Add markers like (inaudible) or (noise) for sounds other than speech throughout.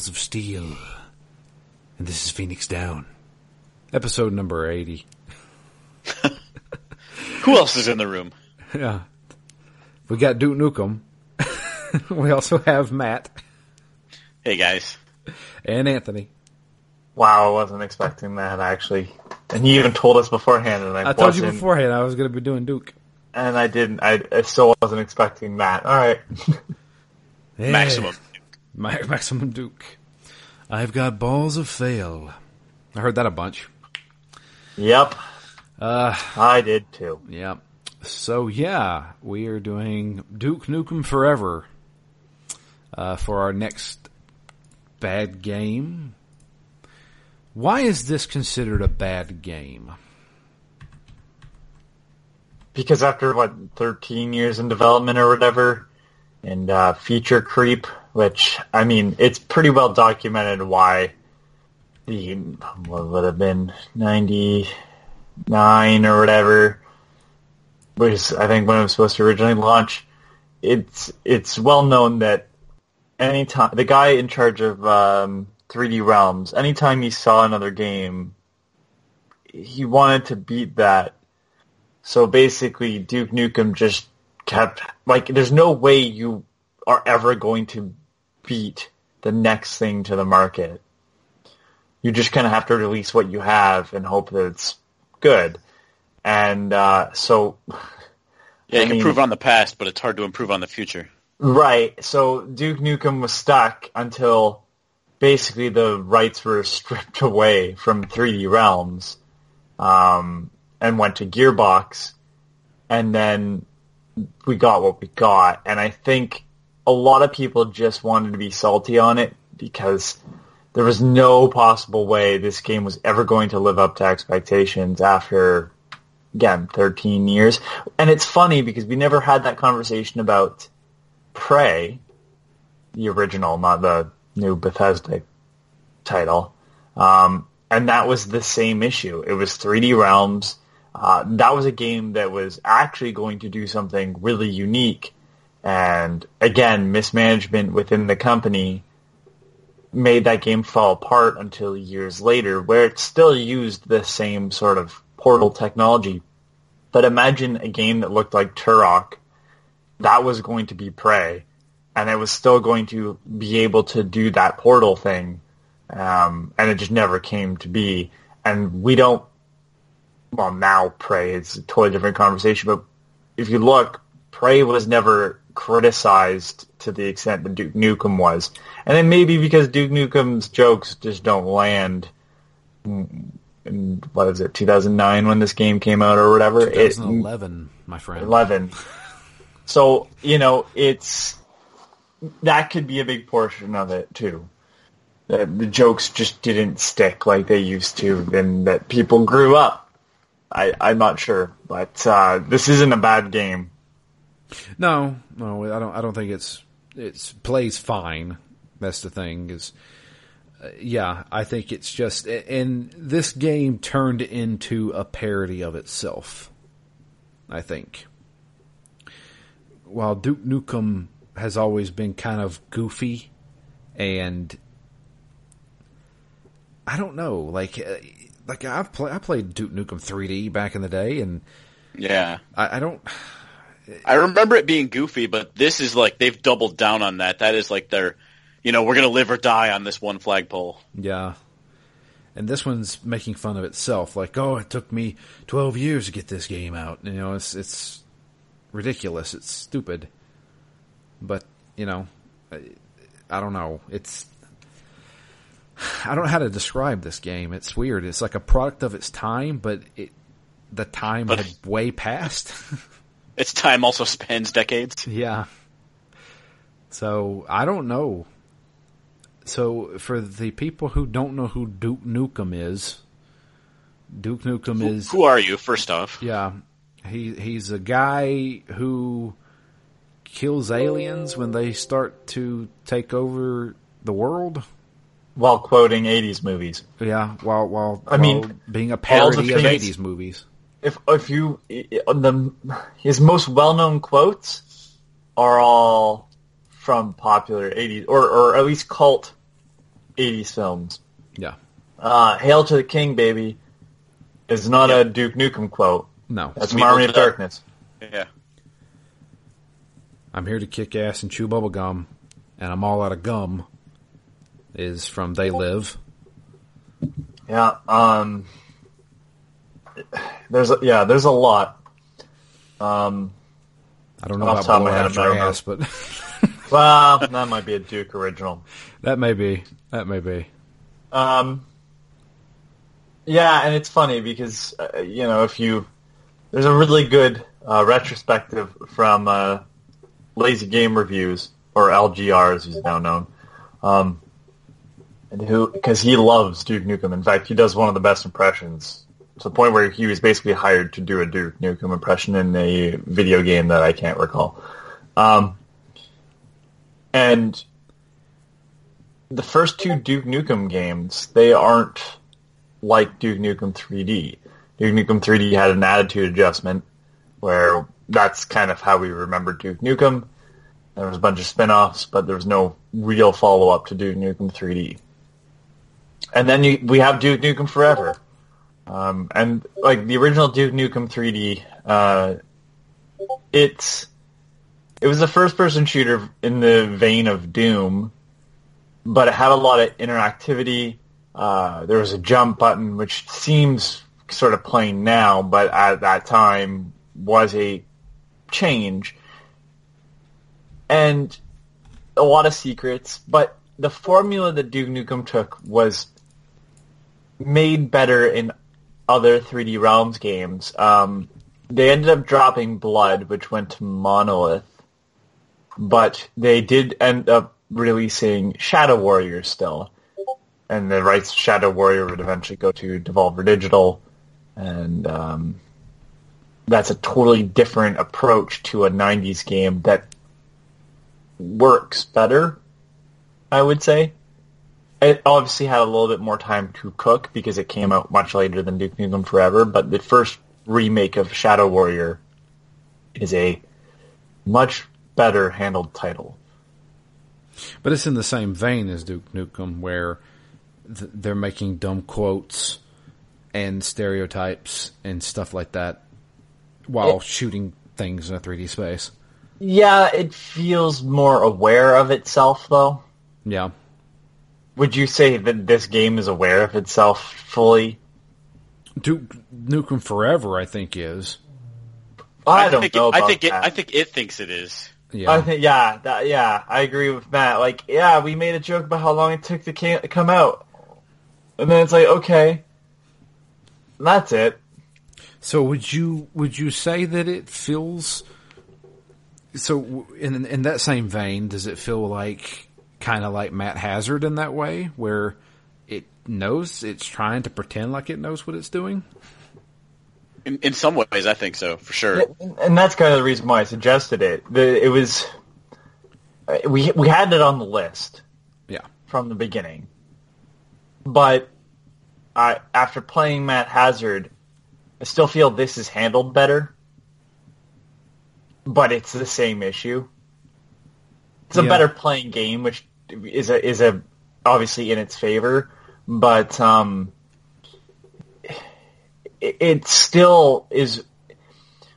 This Balls of Steel, and this is Phoenix Down, episode number 80. (laughs) Who else is in the room? Yeah. We got Duke Nukem. (laughs) we also have Matt Hey guys. and Anthony. Wow, I wasn't expecting that actually. And you even told us beforehand, and I, I told you beforehand I was going to be doing Duke. and I didn't. I, I still wasn't expecting that. All right. (laughs) Yeah. Maximum. Ma- (laughs) Maximum Duke. I've got balls of fail. I heard that a bunch. yep, Uh, I did too. yeah. So yeah, we are doing Duke Nukem Forever uh, for our next bad game. Why is this considered a bad game? Because after what 13 years in development or whatever, and uh, feature creep, which I mean, it's pretty well documented why the what would have been 99 or whatever, was I think when it was supposed to originally launch. It's it's well known that anytime the guy in charge of um, 3D Realms, anytime he saw another game, he wanted to beat that. So basically, Duke Nukem just kept like, there's no way you are ever going to beat the next thing to the market. You just kind of have to release what you have and hope that it's good. And uh, so Yeah, you I can mean- improve on the past, but it's hard to improve on the future. Right. So Duke Nukem was stuck until basically the rights were (laughs) stripped away from 3D Realms, um, and went to Gearbox, and then we got what we got. And I think a lot of people just wanted to be salty on it because there was no possible way this game was ever going to live up to expectations after again 13 years. And it's funny because we never had that conversation about Prey, the original, not the new Bethesda title. Um, and that was the same issue. It was 3D Realms. Uh, that was a game that was actually going to do something really unique. And again, mismanagement within the company made that game fall apart until years later, where it still used the same sort of portal technology. But imagine a game that looked like Turok that was going to be Prey, and it was still going to be able to do that portal thing, um, and it just never came to be. And we don't. Well, now Prey is a totally different conversation, but if you look, Prey was never criticized to the extent that Duke Nukem was, and then maybe because Duke Nukem's jokes just don't land. In, what is it, 2009 when this game came out or whatever? It- 2011, my friend. 11. So, you know, it's that could be a big portion of it too. That the jokes just didn't stick like they used to and that people grew up. I, I'm not sure, but uh, this isn't a bad game. No, no, I don't. I don't think it's it's plays fine. That's the thing. Is uh, yeah, I think it's just and this game turned into a parody of itself. I think. While Duke Nukem has always been kind of goofy, and I don't know, like uh, like I've play, I played Duke Nukem 3D back in the day, and Yeah. I, I don't. I remember it being goofy, but this is like they've doubled down on that. That is like their, you know, we're gonna live or die on this one flagpole. Yeah. And this one's making fun of itself, like, oh, it took me twelve years to get this game out. You know, it's it's ridiculous. It's stupid. But you know, I, I don't know. It's I don't know how to describe this game. It's weird. It's like a product of its time, but it the time But- had way passed. (laughs) Its time also spans decades. Yeah. So I don't know. So for the people who don't know who Duke Nukem is, Duke Nukem is Who are you, first off? yeah, he he's a guy who kills aliens when they start to take over the world. While quoting 80s movies. Yeah, while while I mean, being a parody of things- eighties movies. If if you the his most well known quotes are all from popular 80s, or, or at least cult 80s films. Yeah. Uh, Hail to the King, baby, is not a Duke Nukem quote. No. That's Smeagol from Army of. Darkness. Yeah. I'm here to kick ass and chew bubble gum, and I'm all out of gum. Is from They Live. Yeah, um, there's a, yeah, there's a lot. Um, I don't know about top blow out your ass, but well, that might be a Duke original. (laughs) that may be. That may be. Um, yeah, and it's funny because uh, you know if you there's a really good uh, retrospective from uh, Lazy Game Reviews or LGR as he's now known, um, and who because he loves Duke Nukem. In fact, he does one of the best impressions to the point where he was basically hired to do a Duke Nukem impression in a video game that I can't recall. Um, and the first two Duke Nukem games, they aren't like Duke Nukem 3D. Duke Nukem 3D had an attitude adjustment where that's kind of how we remember Duke Nukem. There was a bunch of spin-offs, but there was no real follow-up to Duke Nukem 3D. And then you, we have Duke Nukem Forever. Um, and like the original Duke Nukem 3D, uh, it's, it was a first-person shooter in the vein of Doom, but it had a lot of interactivity. Uh, there was a jump button, which seems sort of plain now, but at that time was a change. And a lot of secrets, but the formula that Duke Nukem took was made better in other 3D Realms games. Um, they ended up dropping Blood, which went to Monolith, but they did end up releasing Shadow Warrior still. And the rights to Shadow Warrior would eventually go to Devolver Digital, and um, that's a totally different approach to a 90s game that works better, I would say. It obviously had a little bit more time to cook because it came out much later than Duke Nukem Forever, but the first remake of Shadow Warrior is a much better handled title. But it's in the same vein as Duke Nukem, where th- they're making dumb quotes and stereotypes and stuff like that while It- shooting things in a 3D space. Yeah, it feels more aware of itself, though. Yeah. Would you say that this game is aware of itself fully? Duke Nukem Forever, I think, is. I, don't think know it, I about think it. I think it thinks it is. Yeah. I think yeah, that, yeah, I agree with Matt. Like, yeah, we made a joke about how long it took to come out, and then it's like, okay, that's it. So would you would you say that it feels so in in that same vein does it feel like kind of like Matt Hazard in that way where it knows it's trying to pretend like it knows what it's doing? In, in some ways, I think so for sure. and that's kind of the reason why I suggested it. The, it was uh, we we had it on the list Yeah. from the beginning, but I after playing Matt Hazard, I still feel this is handled better. But it's the same issue. It's a Yeah. better playing game, which is a is a obviously in its favor, but um, it, it still is.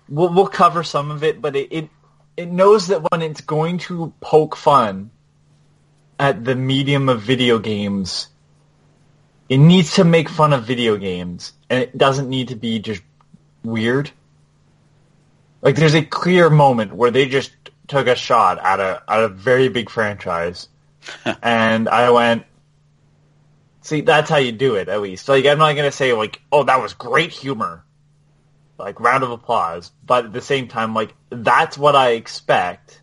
We'll, we'll cover some of it, but it, it it knows that when it's going to poke fun at the medium of video games, it needs to make fun of video games, and it doesn't need to be just weird. Like there's a clear moment where they just took a shot at a at a very big franchise, (laughs) and I went, "See, that's how you do it. At least, like I'm not gonna say like, oh, that was great humor, like round of applause, but at the same time, like that's what I expect."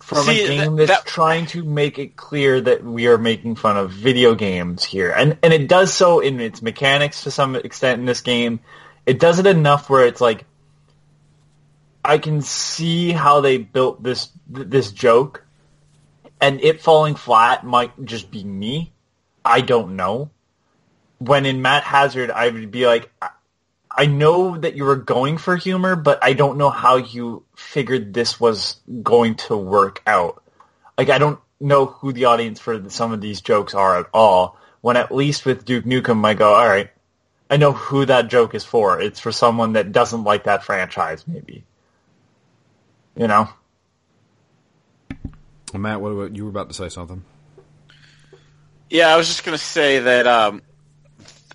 From See, a game that- that's that- trying to make it clear that we are making fun of video games here, and and it does so in its mechanics to some extent in this game. It does it enough where it's like I can see how they built this this joke, and it falling flat might just be me. I don't know. When in Matt Hazard, I would be like, I, know that you were going for humor, but I don't know how you figured this was going to work out. Like I don't know who the audience for some of these jokes are at all. When at least with Duke Nukem, I go, all right, I know who that joke is for. It's for someone that doesn't like that franchise, maybe. You know. Matt, what about, you were about to say something? Yeah, I was just gonna say that um,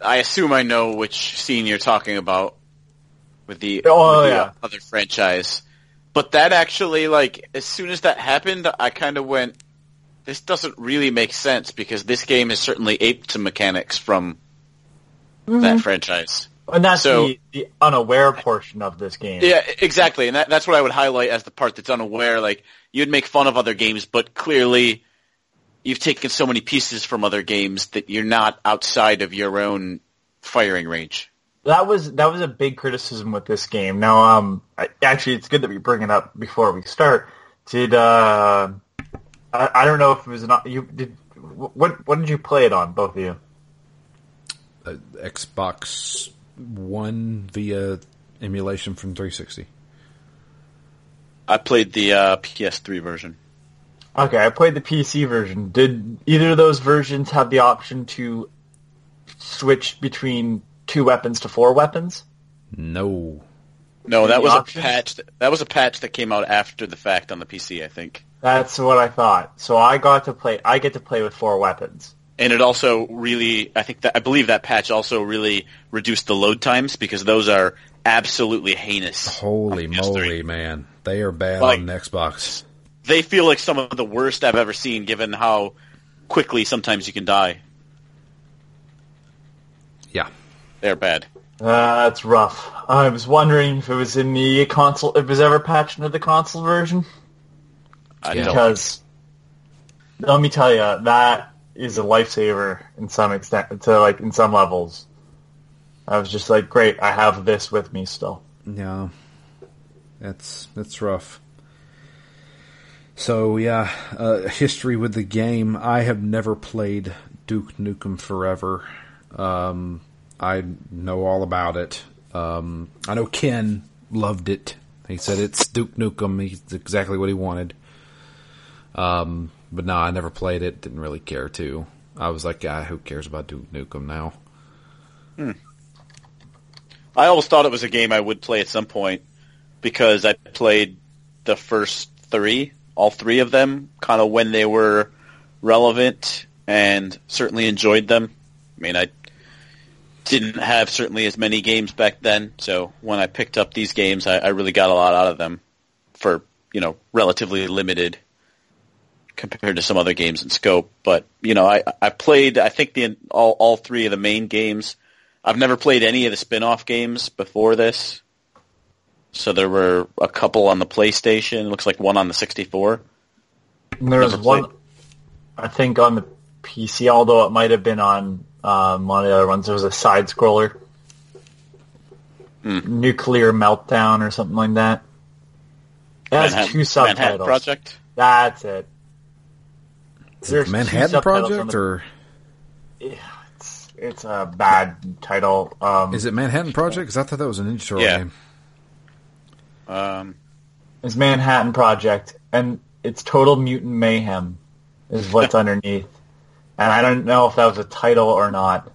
I assume I know which scene you're talking about with the, Oh, with the, yeah. uh, other franchise. But that actually, like, as soon as that happened, I kind of went, this doesn't really make sense because this game has certainly aped some mechanics from that franchise. And that's So- the, the unaware portion of this game. Yeah, exactly, and that, that's what I would highlight as the part that's unaware. Like you'd make fun of other games, but clearly you've taken so many pieces from other games that you're not outside of your own firing range. That was that was a big criticism with this game. Now, um, I, actually, it's good that we bring it up before we start. Did uh, I, I don't know if it was not you did. What what did you play it on, both of you? Uh, Xbox One via emulation from 360. I played the uh, PS3 version. Okay, I played the PC version. Did either of those versions have the option to switch between two weapons to four weapons? No. No, that was options? a patch. That, that was a patch that came out after the fact on the PC, I think. That's what I thought. So I got to play. I get to play with four weapons. And it also really, I think that I believe that patch also really reduced the load times because those are absolutely heinous. Holy on PS3. moly, man. They are bad Like- on Xbox. They feel like some of the worst I've ever seen, given how quickly sometimes you can die. Yeah. They're bad. Uh, that's rough. I was wondering if it was in the console, if it was ever patched into the console version. I Yeah. don't. Because let me tell you, that is a lifesaver in some extent, to like in some levels. I was just like, great, I have this with me still. Yeah. That's that's rough. So yeah, uh, history with the game. I have never played Duke Nukem Forever. Um, I know all about it. Um, I know Ken loved it. He said it's Duke Nukem. He's exactly what he wanted. Um, but no, I never played it. Didn't really care to. I was like, ah, who cares about Duke Nukem now? I always thought it was a game I would play at some point because I played the first three, all three of them, kind of when they were relevant, and certainly enjoyed them. I mean, I didn't have certainly as many games back then, so when I picked up these games, I, I really got a lot out of them for you know relatively limited compared to some other games in scope. But you know, I I played I think the all all three of the main games. I've never played any of the spin-off games before this. So there were a couple on the PlayStation. Looks like one on the 64. And there was one, played. I think, on the PC, although it might have been on um, one of the other ones. There was a side scroller, Hmm. nuclear meltdown or something like that. It has Manhattan, two subtitles. Manhattan Project. That's it. Is There's it Manhattan Project the- or It's, it's a bad title. Um, is it Manhattan Project? Because I thought that was an Ninja Turtle Yeah. game. Um, It's Manhattan Project, and it's Total Mutant Mayhem is what's (laughs) underneath. And I don't know if that was a title or not,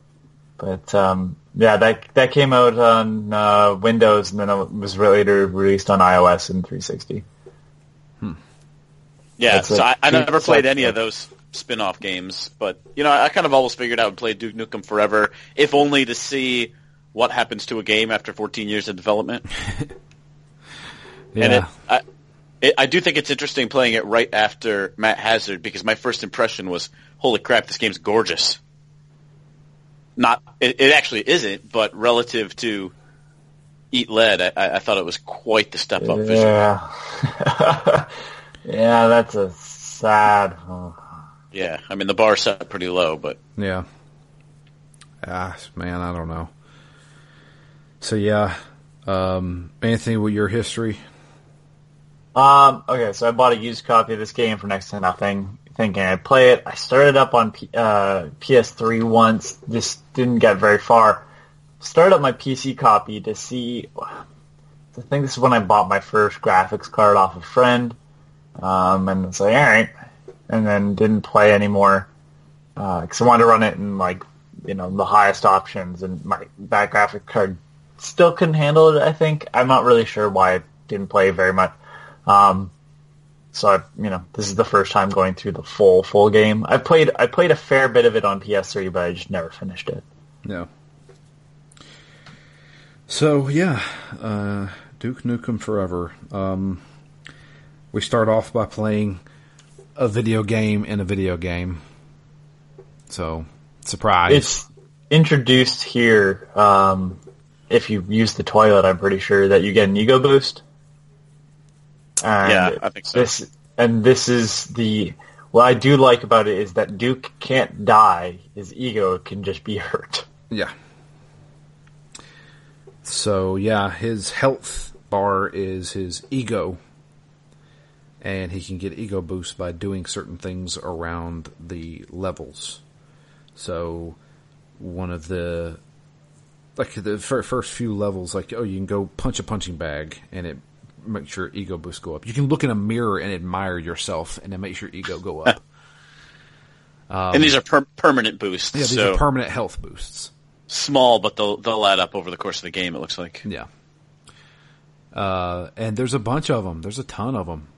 but um, yeah, that that came out on uh, Windows, and then it was later released on iOS and 360. yeah, That's so a I, I cheap never played any of those spin-off games, but you know, I kind of always figured I would play Duke Nukem forever, if only to see what happens to a game after 14 years of development. Yeah. (laughs) And it, I, it, I do think it's interesting playing it right after Matt Hazard because my first impression was, "Holy crap, this game's gorgeous." Not, it, it actually isn't, but relative to Eat Lead, I, I thought it was quite the step up visually. Yeah, (laughs) yeah, that's a sad. oh. Yeah, I mean the bar set pretty low, but Yeah. Ah, man, I don't know. So yeah, um, Anthony, with your history, Um, okay, so I bought a used copy of this game for next to nothing, thinking I'd play it. I started up on P- uh, PS3 once, just didn't get very far. started up my PC copy to see. I think this is when I bought my first graphics card off a friend, um, and it's like all right, and then didn't play anymore because I wanted to run it in like you know the highest options, and my that graphic card still couldn't handle it. I think I'm not really sure why I didn't play very much. Um, so I, you know, this is the first time going through the full full game. I played I played a fair bit of it on PS3, but I just never finished it. No. So yeah, uh, Duke Nukem Forever. Um, we start off by playing a video game in a video game. So surprise! It's introduced here. Um, if you use the toilet, I'm pretty sure that you get an ego boost. And Yeah, I think so. This and this is the what I do like about it is that Duke can't die. His ego can just be hurt. Yeah. So yeah, his health bar is his ego, and he can get ego boost by doing certain things around the levels. So one of the like the fir- first few levels, like oh, you can go punch a punching bag, and it makes your ego boost go up. You can look in a mirror and admire yourself, and it makes your ego go up. (laughs) and these are per- permanent boosts, yeah, these so are permanent health boosts. small, but they'll they'll add up over the course of the game. It looks like. Yeah. Uh, and there's a bunch of them. There's a ton of them.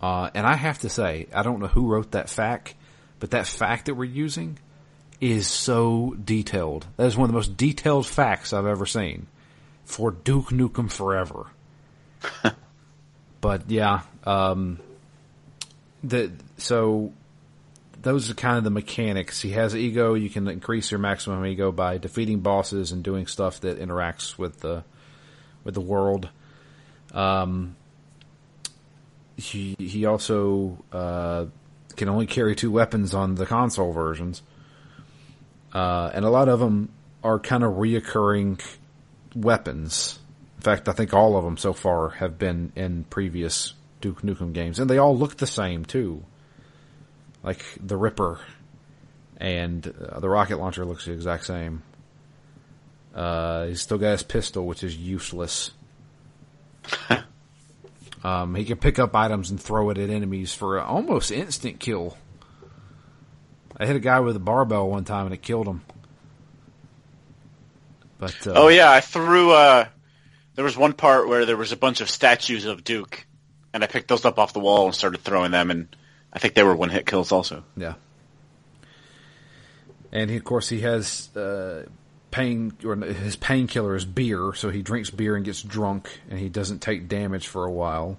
Uh, and I have to say, I don't know who wrote that fact, but that fact that we're using is so detailed. That is one of the most detailed facts I've ever seen for Duke Nukem Forever. (laughs) but yeah, um, the so those are kind of the mechanics. He has ego. You can increase your maximum ego by defeating bosses and doing stuff that interacts with the with the world. Um, he he also uh, can only carry two weapons on the console versions, uh, and a lot of them are kind of reoccurring weapons. In fact, I think all of them so far have been in previous Duke Nukem games, and they all look the same too. Like the Ripper and uh, the rocket launcher looks the exact same. Uh, he's still got his pistol, which is useless. (laughs) um, he can pick up items and throw it at enemies for almost instant kill. I hit a guy with a barbell one time and it killed him. But uh, Oh yeah, I threw. Uh, there was one part where there was a bunch of statues of Duke, and I picked those up off the wall and started throwing them, and I think they were one hit kills also. Yeah. And he, of course, he has uh, pain, or his painkiller is beer, so he drinks beer and gets drunk, and he doesn't take damage for a while.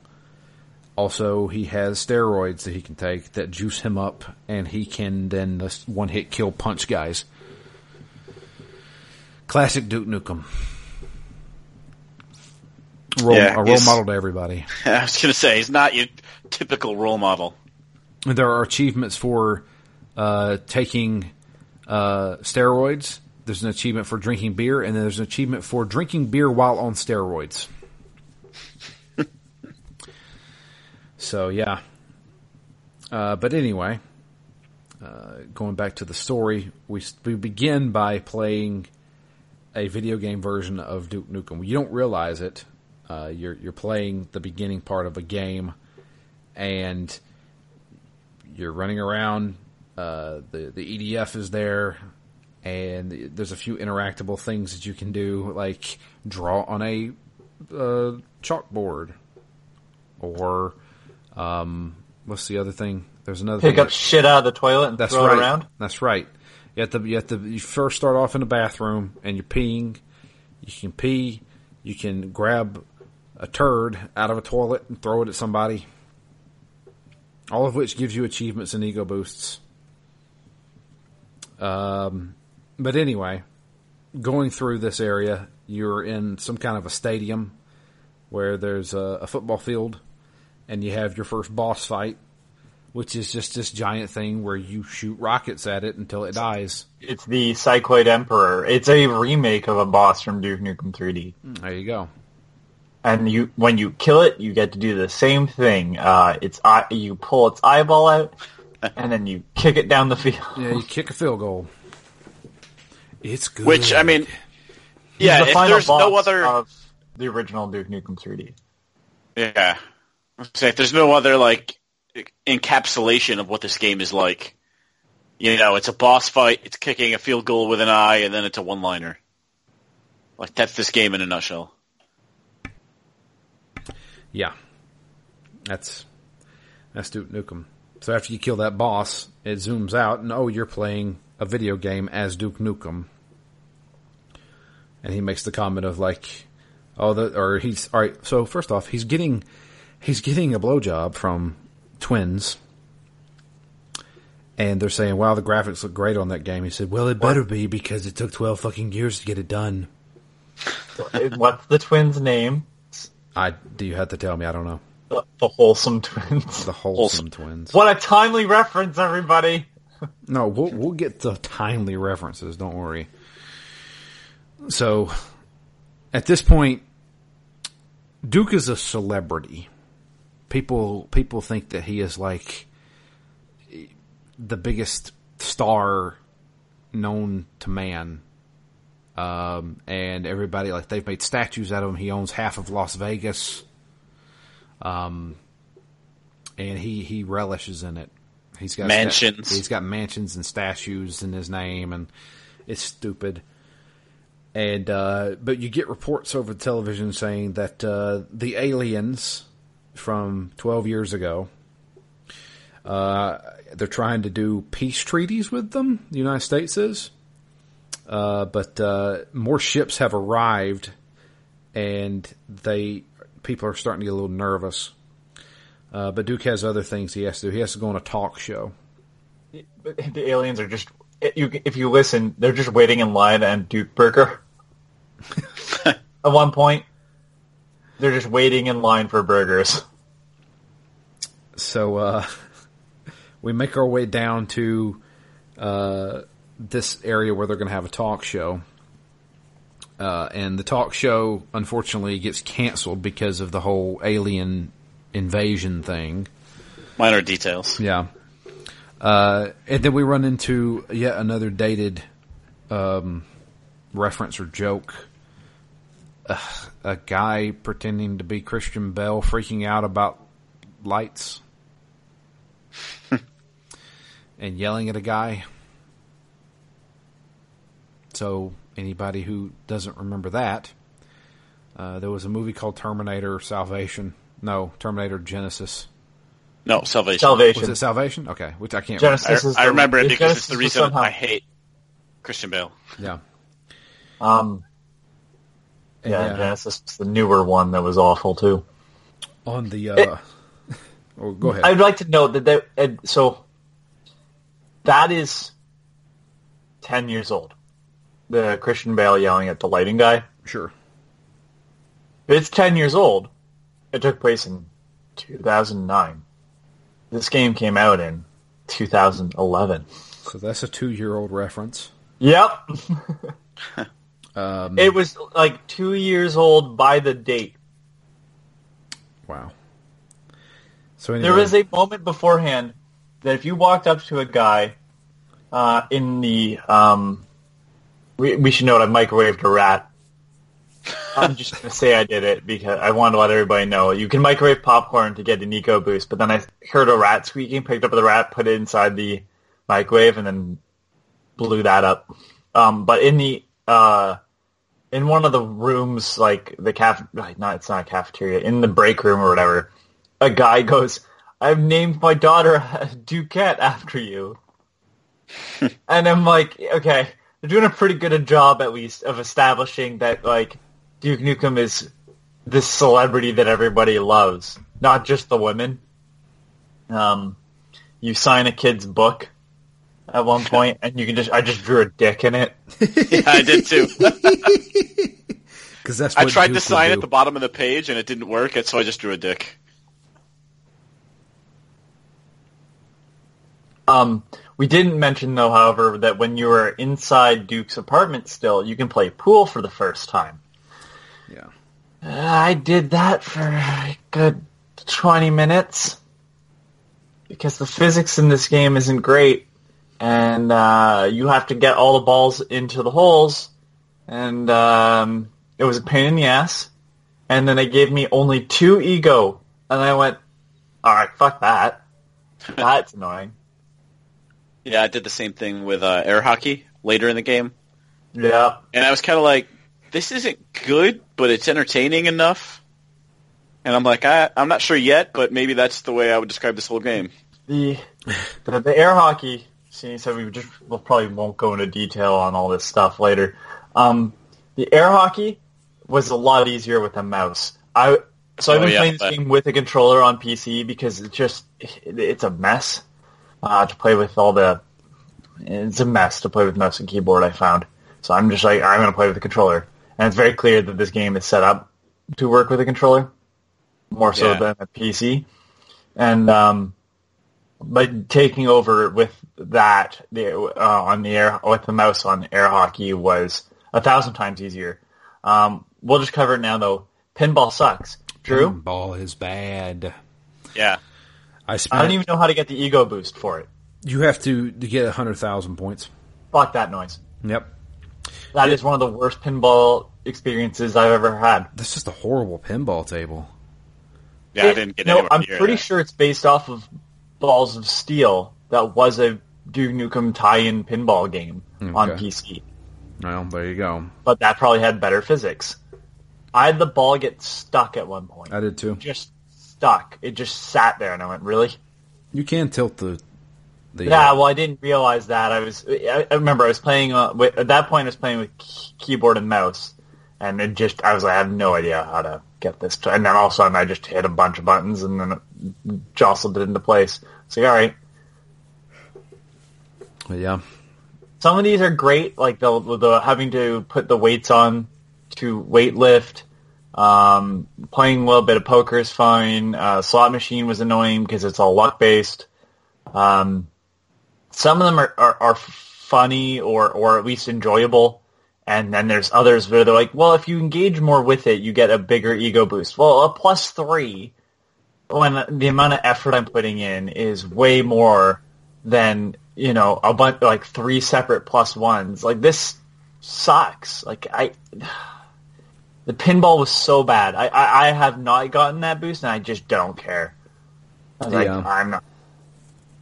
Also, he has steroids that he can take that juice him up, and he can then one hit kill punch guys. Classic Duke Nukem. Role, Yeah, a role model to everybody. (laughs) I was gonna say he's not your typical role model. There are achievements for uh, taking uh, steroids. There's an achievement for drinking beer, and then there's an achievement for drinking beer while on steroids. (laughs) so yeah. Uh, but anyway, uh, going back to the story, we we begin by playing a video game version of Duke Nukem. You don't realize it. Uh, you're you're playing the beginning part of a game, and you're running around. Uh, the the EDF is there, and there's a few interactable things that you can do, like draw on a uh, chalkboard, or um, what's the other thing? There's another Pick up shit out of the toilet and that's throw right. it around. That's right. You have to. You have to. You first start off in the bathroom and you're peeing. You can pee. You can grab a turd out of a toilet and throw it at somebody. All of which gives you achievements and ego boosts. Um, but anyway, going through this area, you're in some kind of a stadium where there's a, a football field, and you have your first boss fight, which is just this giant thing where you shoot rockets at it until it dies. It's the Cycloid Emperor. It's a remake of a boss from Duke Nukem 3D. There you go. And you, when you kill it, you get to do the same thing. Uh, it's you pull its eyeball out, and then you kick it down the field. Yeah, you kick a field goal. It's good. Which I mean, Yeah, the if there's no other- of the original Duke Nukem 3D. Yeah. Say if there's no other like encapsulation of what this game is like. You know, it's a boss fight, it's kicking a field goal with an eye, and then it's a one-liner. Like that's this game in a nutshell. Yeah, that's that's Duke Nukem. So after you kill that boss, it zooms out, and oh, you're playing a video game as Duke Nukem. And he makes the comment of like, oh, the or he's all right. So first off, he's getting he's getting a blowjob from twins. And they're saying, "Wow, the graphics look great on that game." He said, "Well, it better be because it took twelve fucking years to get it done." What's the twins' name? I do you have to tell me? I don't know. The, the Wholesome Twins. The wholesome twins. What a timely reference, everybody! No, we'll we'll get the timely references. Don't worry. So, at this point, Duke is a celebrity. People people think that he is like the biggest star known to man. Um, and everybody like they've made statues out of him. He owns half of Las Vegas. Um, and he he relishes in it. He's got sta- Mansions. he's got mansions and statues in his name, and it's stupid. And uh, but you get reports over the television saying that uh, the aliens from twelve years ago, uh, they're trying to do peace treaties with them. The United States is, uh, but uh, more ships have arrived, and they people are starting to get a little nervous. Uh, but Duke has other things he has to do. He has to go on a talk show. The aliens are just, you, if you listen, they're just waiting in line and Duke Burger. (laughs) At one point, they're just waiting in line for burgers. So uh, we make our way down to uh, this area where they're going to have a talk show. Uh, and the talk show, unfortunately, gets canceled because of the whole alien invasion thing. Minor details. Yeah. Uh, and then we run into yet another dated um, reference or joke. Uh, a guy pretending to be Christian Bale freaking out about lights (laughs) and yelling at a guy. So, anybody who doesn't remember that, uh, there was a movie called Terminator Salvation. No, Terminator Genesis. No, Salvation. Salvation. Was it Salvation? Okay, which I can't Genesis I, is I the- remember it because Genesis it's the reason somehow- I hate Christian Bale. remember. Um, Yeah. yeah, Genesis the newer one that was awful too. on the uh (laughs) oh, go ahead I'd like to note that they, uh, so that is ten years old. The Christian Bale yelling at the lighting guy. sure it's ten years old, it took place in 2009. This game came out in 2011. so that's a two-year-old reference Yep, (laughs) um it was like two years old by the date. wow so anyway, There was a moment beforehand that if you walked up to a guy uh, in the, um, we, we should note I microwaved a rat. I'm just going to say I did it because I wanted to let everybody know. You can microwave popcorn to get an ego boost, but then I heard a rat squeaking, picked up the rat, put it inside the microwave, and then blew that up. Um, but in the, uh, in one of the rooms, like the caf, like not, it's not a cafeteria, in the break room or whatever, a guy goes, I've named my daughter Duquette after you. (laughs) and I'm like, okay, they're doing a pretty good job at least of establishing that like Duke Nukem is this celebrity that everybody loves, not just the women. Um, you sign a kid's book at one (laughs) point, and you can just I just drew a dick in it. (laughs) Yeah, I did too. (laughs) because that's I tried Duke to sign do. at the bottom of the page and it didn't work, and so I just drew a dick. Um, we didn't mention though, however, that when you were inside Duke's apartment still, you can play pool for the first time. yeah Uh, I did that for a good 20 minutes because the physics in this game isn't great and uh, you have to get all the balls into the holes and um, it was a pain in the ass. And then they gave me only two ego, and I went, "All right, fuck that. That's annoying." Yeah, I did the same thing with uh, air hockey later in the game, Yeah, and I was kind of like, "This isn't good, but it's entertaining enough." And I'm like, I, I'm not sure yet, but maybe that's the way I would describe this whole game. the the, the air hockey scene. So we just we'll probably won't go into detail on all this stuff later. Um, the air hockey was a lot easier with a mouse. I so I've Oh, been yeah, playing this game with a controller on PC because it's just it's a mess uh, to play with all the. It's a mess to play with mouse and keyboard. I found so I'm just like I'm going to play with the controller, and it's very clear that this game is set up to work with a controller more so Yeah. than a PC, and um, but taking over with that the uh, on the air with the mouse on air hockey was a thousand times easier. Um, we'll just cover it now though. Pinball sucks. Drew, Ball is bad. Yeah. I I don't even know how to get the ego boost for it. you have to to get hundred thousand points. Fuck that noise. Yep. That is one of the worst pinball experiences I've ever had. That's just a horrible pinball table. Yeah, I didn't get no, I'm pretty that. sure it's based off of Balls of Steel. That was a Duke Nukem tie-in pinball game on PC. Well, there you go. but that probably had better physics. I had the ball get stuck at one point. I did too. Just stuck. It just sat there, and I went, "Really?" You can tilt the. the Yeah. uh, Well, I didn't realize that. I was. I, I remember I was playing uh, with, at that point. I was playing with keyboard and mouse, and it just. I was like, I have no idea how to get this. To, and then all of a sudden, I just hit a bunch of buttons, and then it jostled it into place. So, all right. yeah. Some of these are great, like the the having to put the weights on to weight lift. Um, playing a little bit of poker is fine. Uh, slot machine was annoying because it's all luck based. Um, some of them are, are, are funny or or at least enjoyable, and then there's others where they're like, well, if you engage more with it, you get a bigger ego boost. Well, a plus three when the amount of effort I'm putting in is way more than you know a bunch like three separate plus ones. Like this sucks. Like I, (sighs) the pinball was so bad. I I, I have not gotten that boost, and I just don't care. I was like, I'm not.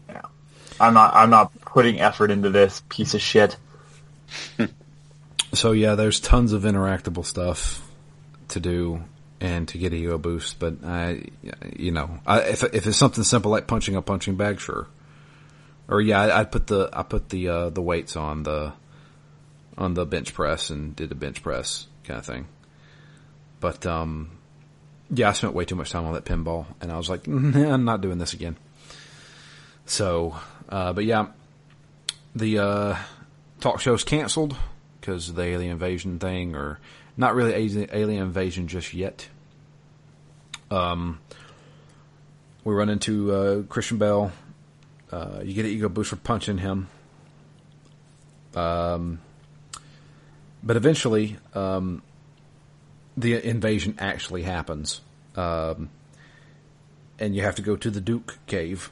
Yeah, I'm not. I'm not putting effort into this piece of shit. (laughs) So yeah, there's tons of interactable stuff to do and to get a ego boost. But I, you know, I, if if it's something simple like punching a punching bag, sure. Or yeah, I, I put the I put the uh, the weights on the on the bench press and did a bench press kind of thing. But um, yeah, I spent way too much time on that pinball, and I was like, (laughs) nah, I'm not doing this again. So, uh, but yeah, the uh, talk show's canceled because of the alien invasion thing, or not really alien invasion just yet. Um, we run into uh, Christian Bale. Uh, you get an ego boost for punching him. Um, but eventually, um, the invasion actually happens. Um, and you have to go to the Duke Cave,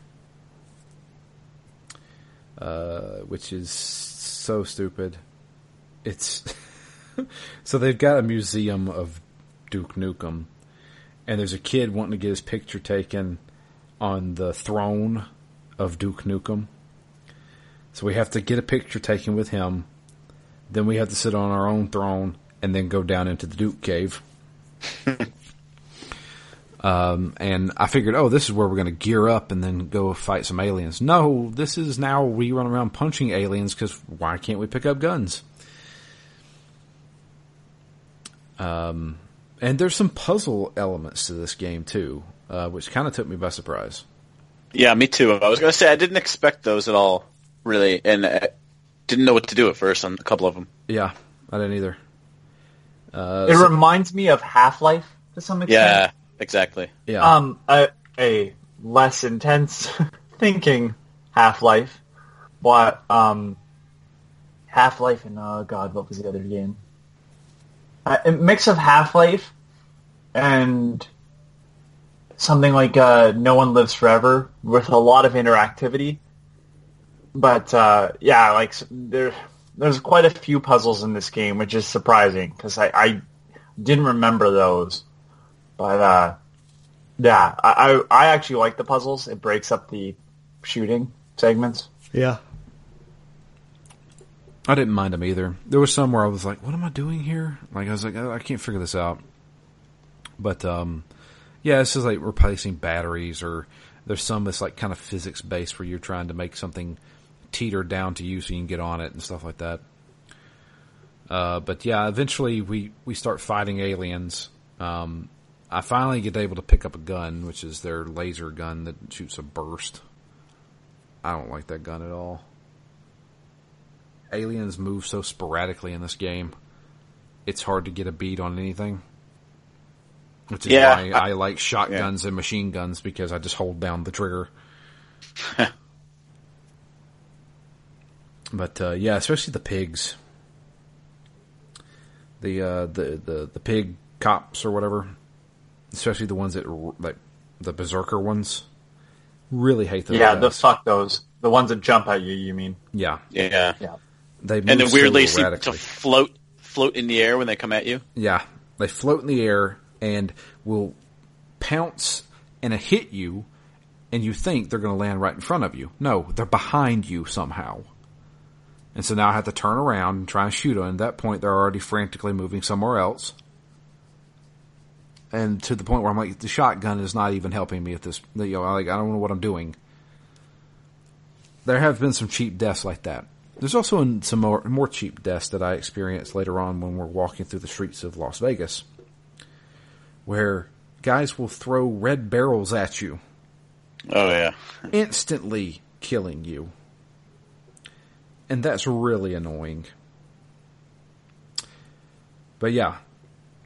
uh, which is so stupid. It's (laughs) so they've got a museum of Duke Nukem, and there's a kid wanting to get his picture taken on the throne of Duke Nukem. So we have to get a picture taken with him. Then we have to sit on our own throne and then go down into the Duke Cave. (laughs) um, and I figured, oh, this is where we're going to gear up and then go fight some aliens. No, this is now we run around punching aliens because why can't we pick up guns? Um, and there's some puzzle elements to this game too, uh, which kind of took me by surprise. Yeah, me too. I was gonna say I didn't expect those at all, really, and I didn't know what to do at first on a couple of them. Yeah, I didn't either. Uh, It so- reminds me of Half Life to some extent. Yeah, exactly. yeah, Um, a, a less intense (laughs) thinking Half Life, but um, Half Life and oh god, what was the other game? Uh, a mix of Half Life and something like uh, No One Lives Forever with a lot of interactivity. But uh, yeah, like there, there's quite a few puzzles in this game, which is surprising because I, I didn't remember those. But uh, yeah, I I actually like the puzzles. It breaks up the shooting segments. Yeah. I didn't mind them either. There was some where I was like, "What am I doing here?" Like I was like, "I can't figure this out." But um, yeah, this is like replacing batteries, or there's some that's like kind of physics based where you're trying to make something teeter down to you so you can get on it and stuff like that. Uh, but yeah, eventually we we start fighting aliens. Um, I finally get able to pick up a gun, which is their laser gun that shoots a burst. I don't like that gun at all aliens move so sporadically in this game. It's hard to get a beat on anything. Which is Yeah, why I, like shotguns and machine guns because I just hold down the trigger. (laughs) but uh, yeah, especially the pigs. The uh, the the the pig cops or whatever, especially the ones that like the berserker ones. Really hate those. Yeah, the guys. fuck those. The ones that jump at you, you mean? yeah, Yeah. Yeah. They And then weirdly seem to float float in the air when they come at you. Yeah, they float in the air and will pounce and hit you, and you think they're going to land right in front of you. No, they're behind you somehow. And so now I have to turn around and try and shoot them. At that point, they're already frantically moving somewhere else. And to the point where I'm like, the shotgun is not even helping me at this. You know, like I don't know what I'm doing. There have been some cheap deaths like that. There's also some more, more cheap deaths that I experienced later on when we're walking through the streets of Las Vegas, where guys will throw red barrels at you, Oh yeah. instantly killing you. And that's really annoying. But yeah,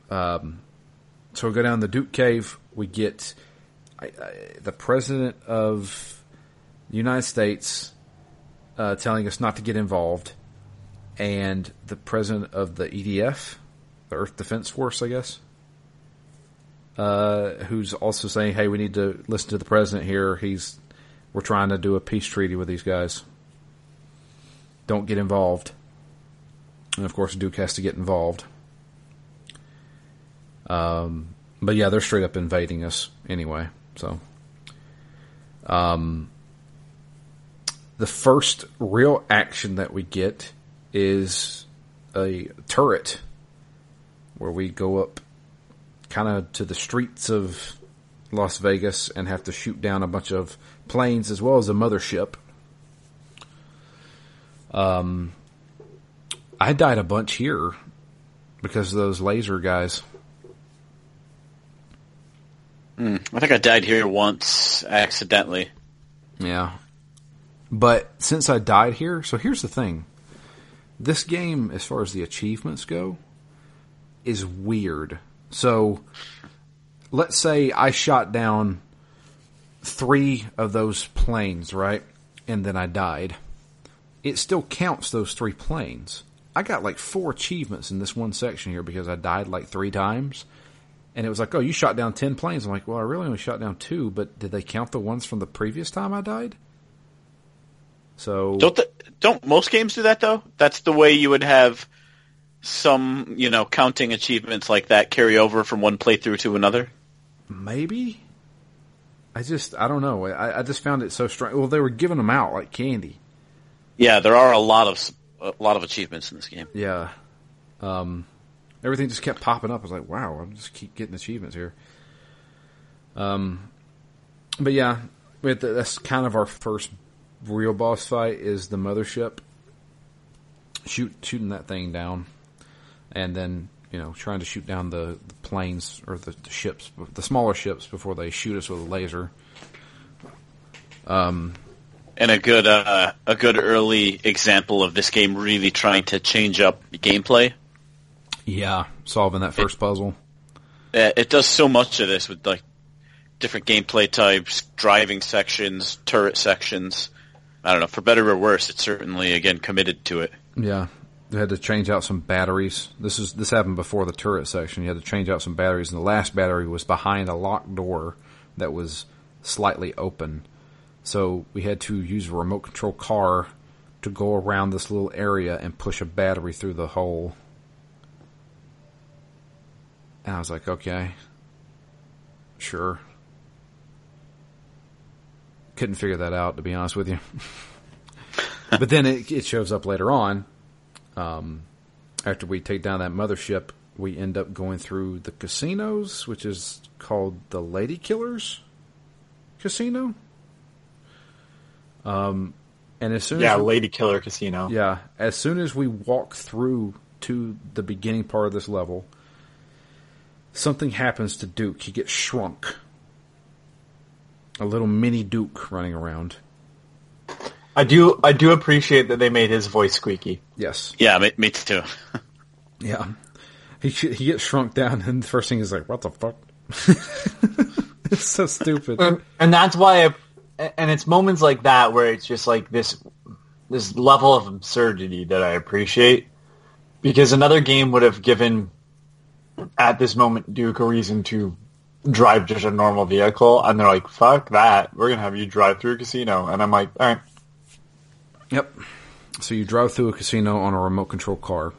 um, so we go down the Duke Cave. We get I, I, the president of the United States uh, telling us not to get involved, and the president of the EDF, the Earth Defense Force, I guess, uh, who's also saying, "Hey, we need to listen to the president here. He's we're trying to do a peace treaty with these guys. Don't get involved." And of course, Duke has to get involved. Um, but yeah, they're straight up invading us anyway. So, um, the first real action that we get is a turret where we go up kind of to the streets of Las Vegas and have to shoot down a bunch of planes as well as a mothership. Um, I died a bunch here because of those laser guys. I think I died here once accidentally. Yeah. But since I died here, so here's the thing. This game, as far as the achievements go, is weird. So, let's say I shot down three of those planes, right? And then I died. It still counts those three planes. I got like four achievements in this one section here because I died like three times. And it was like, oh, you shot down 10 planes. I'm like, well, I really only shot down two, but did they count the ones from the previous time I died? So, Don't the, don't most games do that though? That's the way you would have some, you know, counting achievements like that carry over from one playthrough to another. maybe? I just, I don't know. I, I just found it so strange. Well, they were giving them out like candy. Yeah, there are a lot of a lot of achievements in this game. Yeah. Um, everything just kept popping up. I was like, wow, I'm just keep getting achievements here. Um, but yeah, we had the, that's kind of our first real boss fight is the mothership. Shoot, shooting that thing down, and then you know trying to shoot down the, the planes or the, the ships, the smaller ships before they shoot us with a laser. Um, And a good uh, a good early example of this game really trying to change up gameplay. Yeah, solving that first puzzle. Uh, It does so much of this with like different gameplay types, driving sections, turret sections. I don't know, for better or worse, it's certainly again committed to it. Yeah, they had to change out some batteries. This is this happened before the turret section. You had to change out some batteries, and the last battery was behind a locked door that was slightly open. So we had to use a remote control car to go around this little area and push a battery through the hole. And I was like, okay, sure. Couldn't figure that out, to be honest with you. (laughs) but then it, it shows up later on. Um, after we take down that mothership, we end up going through the casinos, which is called the Lady Killers Casino. Um, and as soon Yeah, as we, Lady Killer Casino. yeah, as soon as we walk through to the beginning part of this level, something happens to Duke. He gets shrunk. A little mini Duke running around. I do I do appreciate that they made his voice squeaky. Yes. Yeah, me, me too. (laughs) Yeah. He he gets shrunk down, and the first thing is like, "What the fuck?" (laughs) it's so stupid. and, and that's why I, and it's moments like that where it's just like this this level of absurdity that I appreciate because another game would have given at this moment Duke a reason to drive just a normal vehicle and they're like fuck that we're going to have you drive through a casino and I'm like all right Yep. So you drive through a casino on a remote control car.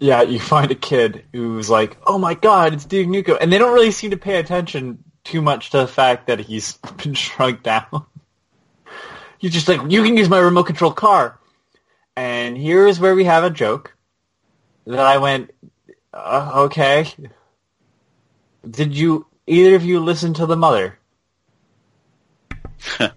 yeah you find a kid who's like oh my god it's Duke Nukem and they don't really seem to pay attention too much to the fact that he's (laughs) been shrunk down You're just like, you can use my remote control car. And here's where we have a joke that I went, uh, okay. Did you, either of you listen to the mother? I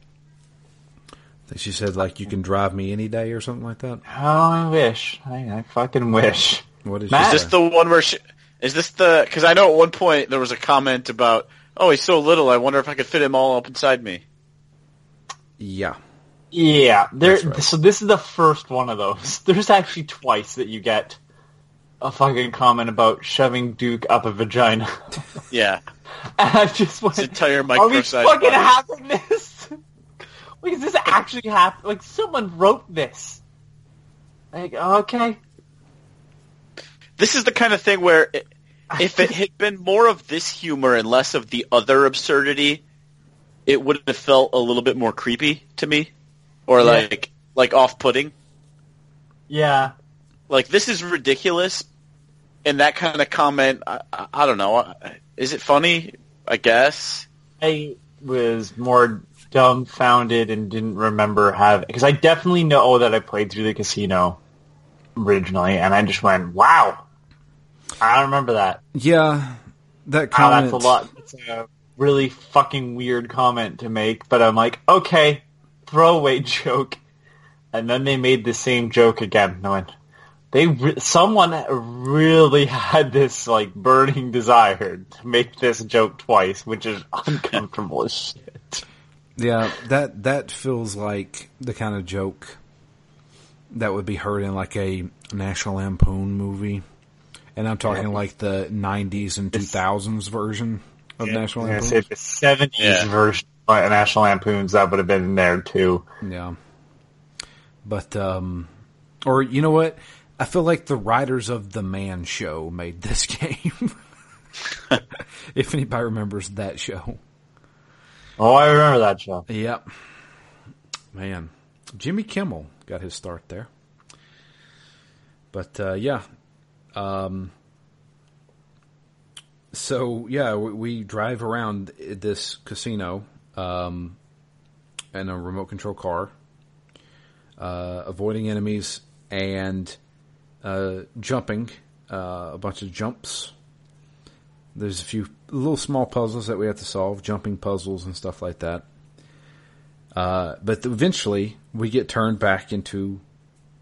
think she said like you can drive me any day or something like that. Oh, I wish. I, I fucking wish. What is, did Matt? Is this the one where she, is this the, cause I know at one point there was a comment about, oh, he's so little, I wonder if I could fit him all up inside me. yeah. Yeah, there. Right. So this is the first one of those. (laughs) There's actually twice that you get a fucking comment about shoving Duke up a vagina. (laughs) Yeah. (laughs) And I just went, His entire are we fucking body. having this? (laughs) like, is this actually happen? Like, someone wrote this. Like, okay. This is the kind of thing where it, if it had been more of this humor and less of the other absurdity, it would have felt a little bit more creepy to me, or Yeah. like like off-putting. Yeah. Like this is ridiculous, and that kind of comment, I, I, I don't know. Is it funny? I guess. I was more dumbfounded and didn't remember having because I definitely know that I played through the casino originally, and I just went, "Wow, I don't remember that." Yeah. That Wow, comment. that's a lot. It's a really fucking weird comment to make, but I'm like, okay, throwaway (laughs) joke, and then they made the same joke again. And I went, they re- someone really (laughs) had this like burning desire to make this joke twice, which is (laughs) uncomfortable as shit. Yeah, that that feels like the kind of joke that would be heard in like a National Lampoon movie, and I'm talking like the '90s and 2000s version of National Lampoon. say the '70s Yeah. version of National Lampoons that would have been in there too. Yeah, but um, or you know what? I feel like the writers of the Man Show made this (laughs) game. if anybody remembers that show. Oh, I remember that show. Yep. Man, Jimmy Kimmel got his start there. But uh, yeah, um, so yeah, we, we drive around this casino um, in a remote control car, uh, avoiding enemies and uh, jumping uh, a bunch of jumps. There's a few little small puzzles that we have to solve, jumping puzzles and stuff like that. Uh, but eventually, we get turned back into,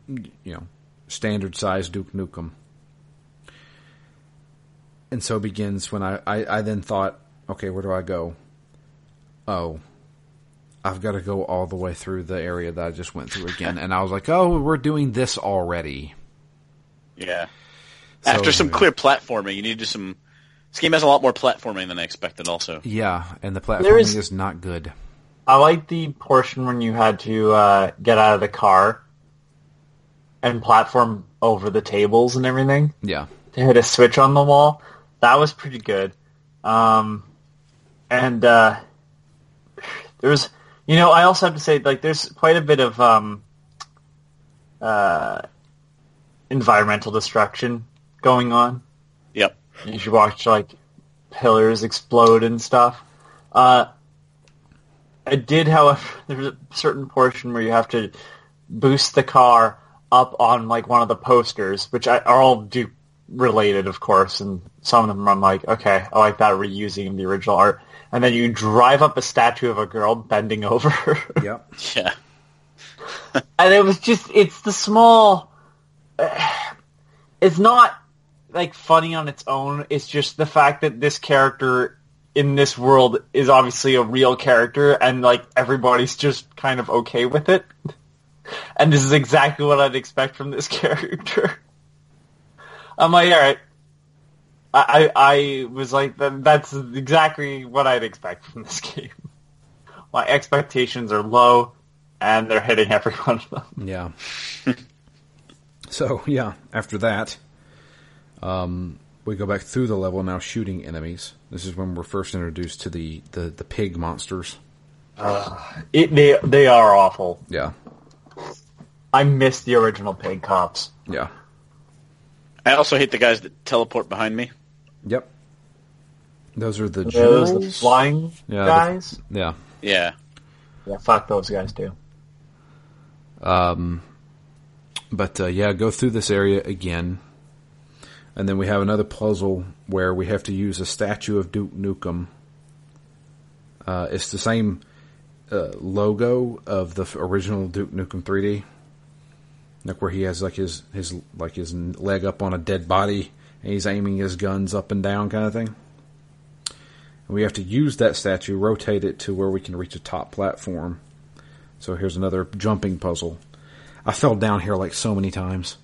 you know, standard size Duke Nukem. And so begins when I, I, I then thought, okay, where do I go? Oh, I've got to go all the way through the area that I just went through again. and I was like, oh, we're doing this already. Yeah. So- After some clear platforming, you need to do some. This game has a lot more platforming than I expected. Also, Yeah, and the platforming There is- is not good. I like the portion when you had to uh, get out of the car and platform over the tables and everything. Yeah. They had a switch on the wall. That was pretty good. Um, and uh, there's, you know, I also have to say, like, there's quite a bit of um, uh, environmental destruction going on. Yep. You should watch like pillars explode and stuff. Uh, I did, however, (laughs) there's a certain portion where you have to boost the car up on like one of the posters, which I, are all Duke related, of course, and some of them I'm like, okay, I like that reusing the original art. And then you drive up a statue of a girl bending over. (laughs) Yep. Yeah. and it was just it's the small (sighs) it's not like funny on its own. It's just the fact that this character in this world is obviously a real character and like everybody's just kind of okay with it. (laughs) And this is exactly what i'd expect from this (laughs) character. I'm like all right. I i, I was like that's exactly what i'd expect from this (laughs) game. My expectations are low and they're hitting every one of them. Yeah. So yeah, after that, um, we go back through the level now, shooting enemies. This is when we're first introduced to the the, the pig monsters. It, they they are awful. Yeah. I miss the original pig cops. Yeah. I also hate the guys that teleport behind me. Yep. Those are the Those the flying Yeah, the- guys. Yeah. Yeah. yeah, fuck those guys too. Um, but uh, yeah, go through this area again, and then we have another puzzle where we have to use a statue of Duke Nukem. Uh, it's the same uh, logo of the original Duke Nukem 3D, like where he has like his his like his leg up on a dead body and he's aiming his guns up and down, kind of thing. And we have to use that statue, rotate it to where we can reach a top platform. So here's another jumping puzzle. I fell down here like so many times.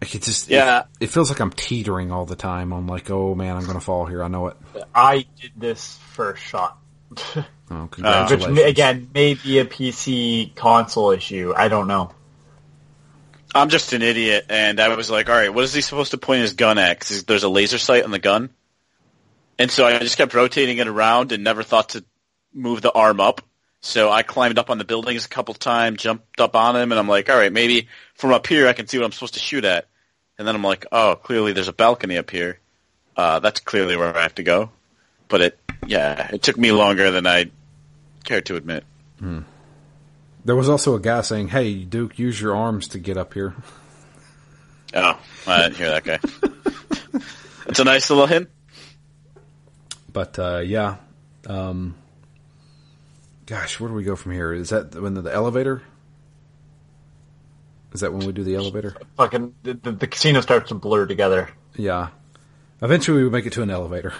Like it just Yeah. It, it feels like I'm teetering all the time. I'm like, oh man, I'm gonna fall here. I know it. I did this first shot, (laughs) Oh, uh, which congratulations! ma- again may be a PC console issue. I don't know. I'm just an idiot, and I was like, all right, what is he supposed to point his gun at? 'Cause there's a laser sight on the gun. And so I just kept rotating it around and never thought to move the arm up. So I climbed up on the buildings a couple times, jumped up on them, and I'm like, all right, maybe from up here I can see what I'm supposed to shoot at. And then I'm like, oh, clearly there's a balcony up here. Uh, that's clearly where I have to go. But it, yeah, it took me longer than I care to admit. There was also a guy saying, "Hey, Duke, use your arms to get up here." Oh, I didn't hear that guy. it's a nice little hint. But uh, yeah, um, gosh, where do we go from here? Is that when the, the elevator? Is that when we do the elevator? Fucking the, the, the casino starts to blur together. Yeah. Eventually, we make it to an elevator.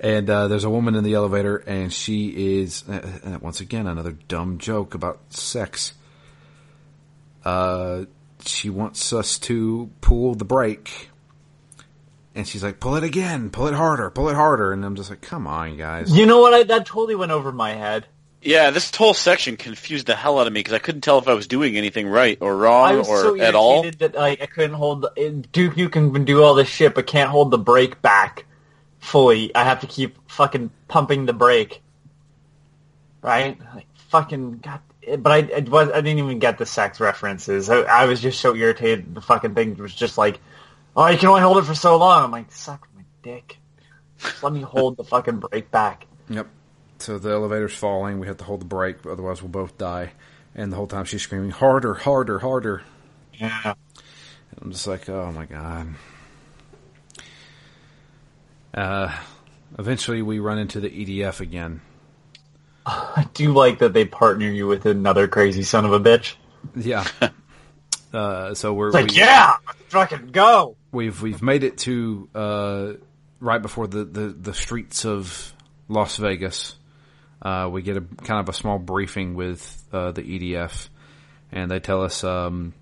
and uh, there's a woman in the elevator, and she is, uh, uh, once again, another dumb joke about sex. Uh, she wants us to pull the brake. And she's like, pull it again, pull it harder, pull it harder. And I'm just like, come on, guys. You know what? I, that totally went over my head. Yeah, this whole section confused the hell out of me because I couldn't tell if I was doing anything right or wrong I was or so at all. that like I couldn't hold the, Duke You can do all this shit, but can't hold the brake back fully. I have to keep fucking pumping the brake, right? Like fucking god. But I, I was I didn't even get the sex references. I, I was just so irritated. The fucking thing was just like, oh, you can only hold it for so long. I'm like, suck my dick. Just let me (laughs) hold the fucking brake back. Yep. So the elevator's falling. We have to hold the brake, otherwise we'll both die. And the whole time she's screaming, harder, harder, harder. Yeah. I'm just like, oh my god. Uh, eventually we run into the EDF again. (laughs) I do like that they partner you with another crazy son of a bitch. Yeah. (laughs) uh, so we're It's like, we, yeah, fucking go. We've we've made it to uh, right before the, the, the streets of Las Vegas. Uh, we get a kind of a small briefing with uh, the EDF, and they tell us um,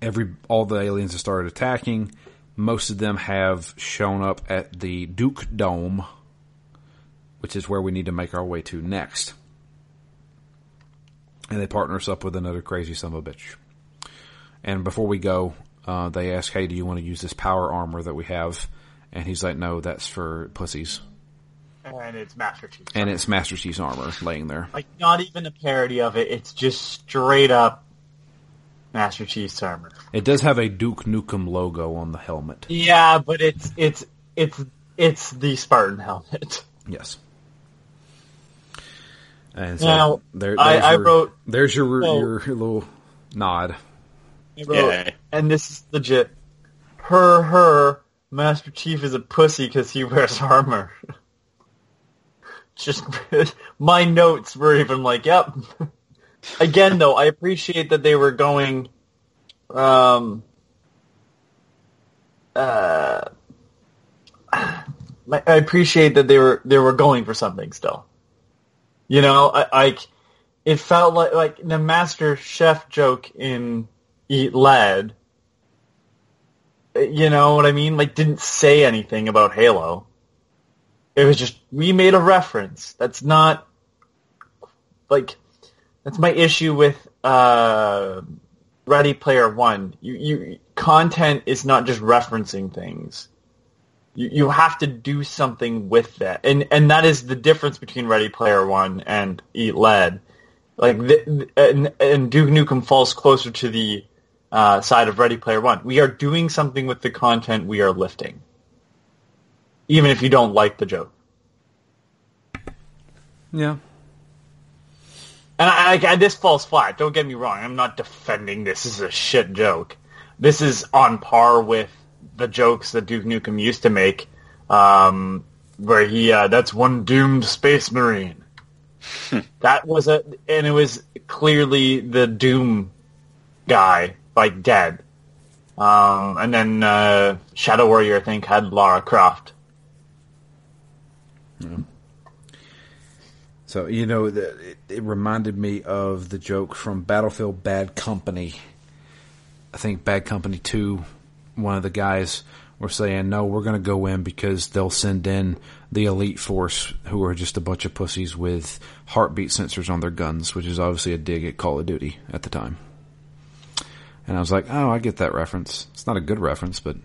every all the aliens have started attacking. Most of them have shown up at the Duke Dome, which is where we need to make our way to next. And they partner us up with another crazy son of a bitch. And before we go, uh, they ask, "Hey, do you want to use this power armor that we have?" And he's like, "No, that's for pussies." and it's Master Chief. and it's Master Chief's armor laying there. like not even a parody of it. It's just straight up Master Chief's armor. It does have a Duke Nukem logo on the helmet. Yeah, but it's it's it's it's the Spartan helmet. Yes. (laughs) And so Now, there, I- there's I wrote- there's your well- your little nod. I wrote, Yeah. and this is legit. Her her Master Chief is a pussy because he wears armor. (laughs) Just (laughs) my notes were even like, yep. (laughs) Again, though, I appreciate that they were going. Um, uh, I (sighs) I appreciate that they were they were going for something still. You know, I, I it felt like like the Master Chief joke in Eat Lead. You know what I mean? Like, didn't say anything about Halo. It was just we made a reference. That's not like that's my issue with uh, Ready Player One. You, you content is not just referencing things. You, you have to do something with that, and and that is the difference between Ready Player One and Eat Lead. Like the, and, and Duke Nukem falls closer to the uh, side of Ready Player One. We are doing something with the content we are lifting, even if you don't like the joke. Yeah. And I, I, this falls flat. Don't get me wrong. I'm not defending this as a shit joke. This is on par with the jokes that Duke Nukem used to make, um, where he uh, that's one doomed space marine. (laughs) that was a, and it was clearly the Doom guy, like dead. Um, and then uh, Shadow Warrior, I think, had Lara Croft. So you know, it, it reminded me of the joke from Battlefield Bad Company. I think Bad Company Two. One of the guys were saying, "No, we're going to go in because they'll send in the elite force, who are just a bunch of pussies with heartbeat sensors on their guns," which is obviously a dig at Call of Duty at the time. And I was like, "Oh, I get that reference. It's not a good reference, but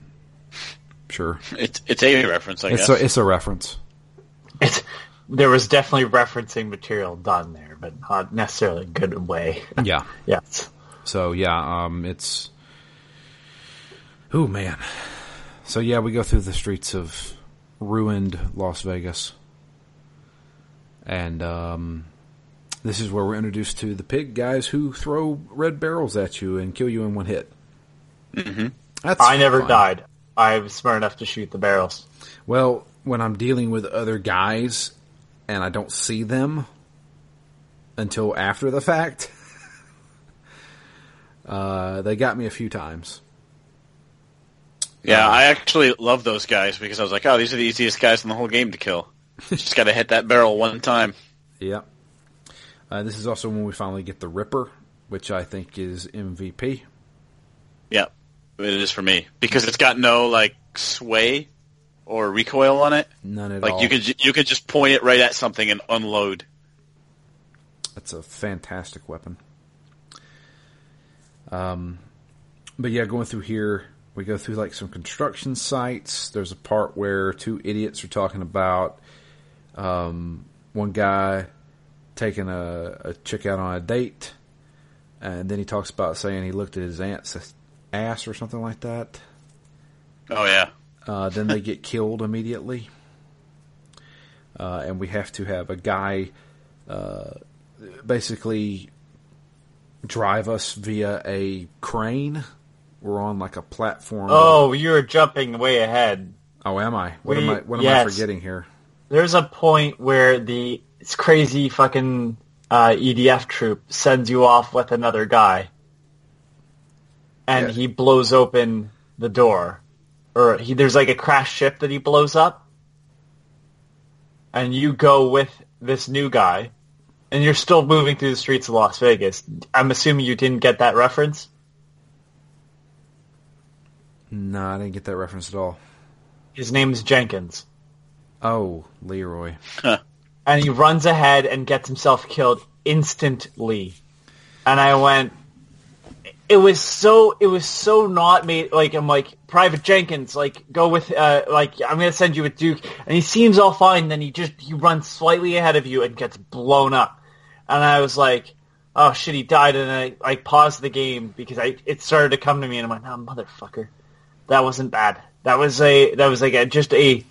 sure, (laughs) It's it's a reference, I it's guess. a it's a reference." It's, there was definitely referencing material done there, but not necessarily a good way. (laughs) Yeah. yes. So yeah, um, it's. Oh man. So yeah, we go through the streets of ruined Las Vegas, and um, this is where we're introduced to the pig guys who throw red barrels at you and kill you in one hit. Mm-hmm. That's I never fun. died. I'm smart enough to shoot the barrels. Well, when I'm dealing with other guys and I don't see them until after the fact, (laughs) uh, they got me a few times. yeah, I actually love those guys because I was like, oh, these are the easiest guys in the whole game to kill. (laughs) Just got to hit that barrel one time. Yep. Uh, this is also when we finally get the Ripper, which I think is MVP. Yeah, it is for me because it's got no like sway or recoil on it. None at Like all. you could you could just point it right at something and unload. That's a fantastic weapon. Um, but yeah, going through here, we go through like some construction sites. There's a part where two idiots are talking about um, one guy taking a, a chick out on a date, and then he talks about saying he looked at his aunt's ass or something like that. Oh yeah, Uh, then they get killed immediately. Uh, and we have to have a guy uh, basically drive us via a crane. We're on like a platform. Oh, you're jumping way ahead. Oh, am I? What am I? What am yes. I forgetting here? There's a point where the it's crazy fucking uh, EDF troop sends you off with another guy, and Yeah. he blows open the door, or he there's like a crash ship that he blows up, and you go with this new guy, and you're still moving through the streets of Las Vegas. I'm assuming you didn't get that reference. No, I didn't get that reference at all. His name's Jenkins. Oh, Leroy. And he runs ahead and gets himself killed instantly. And I went, it was so it was so not made like I'm like Private Jenkins like go with uh like I'm gonna send you with Duke. And he seems all fine then he just he runs slightly ahead of you and gets blown up. And I was like oh shit he died. And I I paused the game because I it started to come to me and I'm like oh motherfucker. That wasn't bad. That was a that was like a, just a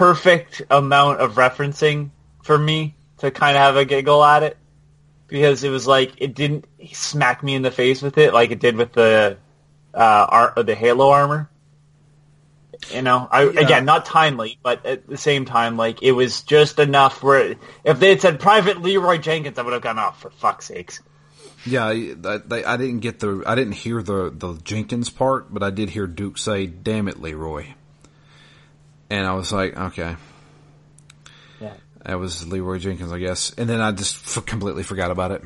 perfect amount of referencing for me to kind of have a giggle at it because it was like it didn't smack me in the face with it like it did with the uh ar- the Halo armor. You know, I Yeah. again not timely, but at the same time, like it was just enough where if they had said Private Leroy Jenkins, I would have gone off for fuck's sakes. Yeah, I, I, I didn't get the, I didn't hear the the Jenkins part, but I did hear Duke say, "Damn it, Leroy," and I was like, okay, Yeah. that was Leroy Jenkins, I guess. And then I just f- completely forgot about it.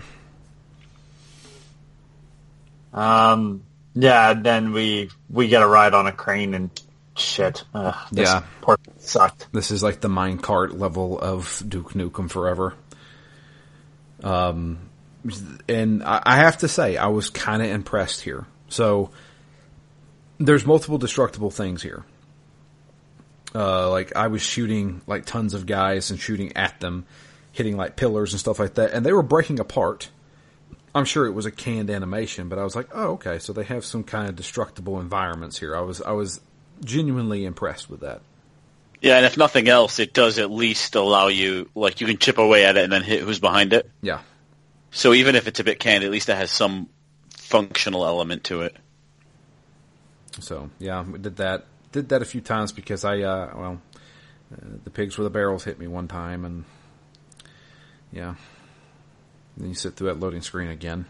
Um. Yeah. Then we we get a ride on a crane and shit. Ugh, this Yeah. Part sucked. This is like the minecart level of Duke Nukem Forever. Um, and I, I have to say, I was kind of impressed here. So, there's multiple destructible things here. Uh, like I was shooting like tons of guys and shooting at them, hitting like pillars and stuff like that, and they were breaking apart. I'm sure it was a canned animation, but I was like, oh, okay, so they have some kind of destructible environments here. I was I was genuinely impressed with that. Yeah, and if nothing else, it does at least allow you, like, you can chip away at it and then hit who's behind it. Yeah. So even if it's a bit canned, at least it has some functional element to it. So yeah, we did that. Did that a few times because I uh, well, uh, the pigs with the barrels hit me one time, and yeah, then you sit through that loading screen again.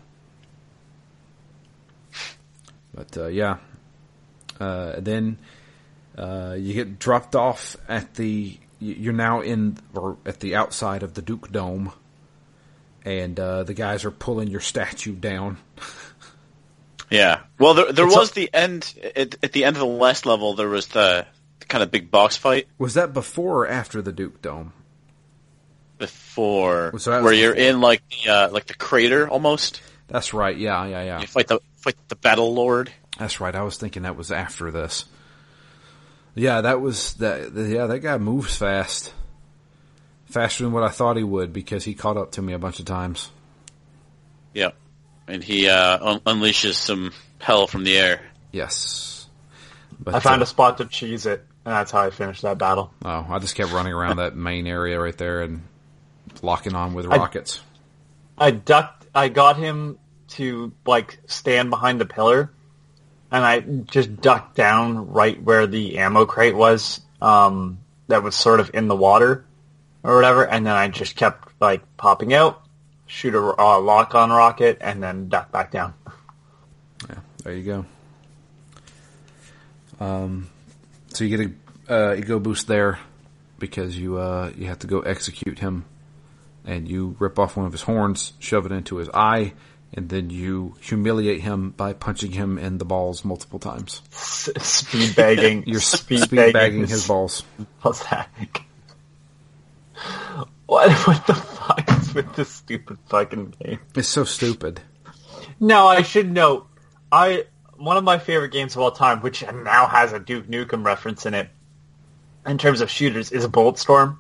But uh, yeah, uh, then uh, you get dropped off at the. You're now in or at the outside of the Duke Dome, and uh, the guys are pulling your (laughs) statue down. Yeah. Well, there, there It's was a- the end, at, at the end of the last level, there was the, kind of big box fight Was that before or after the Duke Dome? before, So where you're in, like, the, uh, like the crater, almost. That's right. Yeah, yeah, yeah. You fight the, fight the Battle Lord. That's right. I was thinking that was after this. Yeah, that was that. Yeah, that guy moves fast, faster than what I thought he would because he caught up to me a bunch of times. Yeah. And he, uh, un- unleashes some hell from the air. Yes, but I found uh, a spot to cheese it, and that's how I finished that battle. oh, I just kept running around that main area right there and locking on with I- rockets. I ducked. I got him to like stand behind the pillar, and I just ducked down right where the ammo crate was. Um, that was sort of in the water or whatever, and then I just kept like popping out, shoot a uh, lock on rocket, and then duck back down. Yeah, there you go. Um, so you get a uh, ego boost there because you uh, you have to go execute him, and you rip off one of his horns, shove it into his eye, and then you humiliate him by punching him in the balls multiple times. S- (laughs) speed bagging. (laughs) You're speed, speed, bagging his balls. (laughs) Pathetic. What? What the fuck (laughs) with this stupid fucking game? It's so stupid. Now I should note, I one of my favorite games of all time, which now has a Duke Nukem reference in it, in terms of shooters, is Bulletstorm,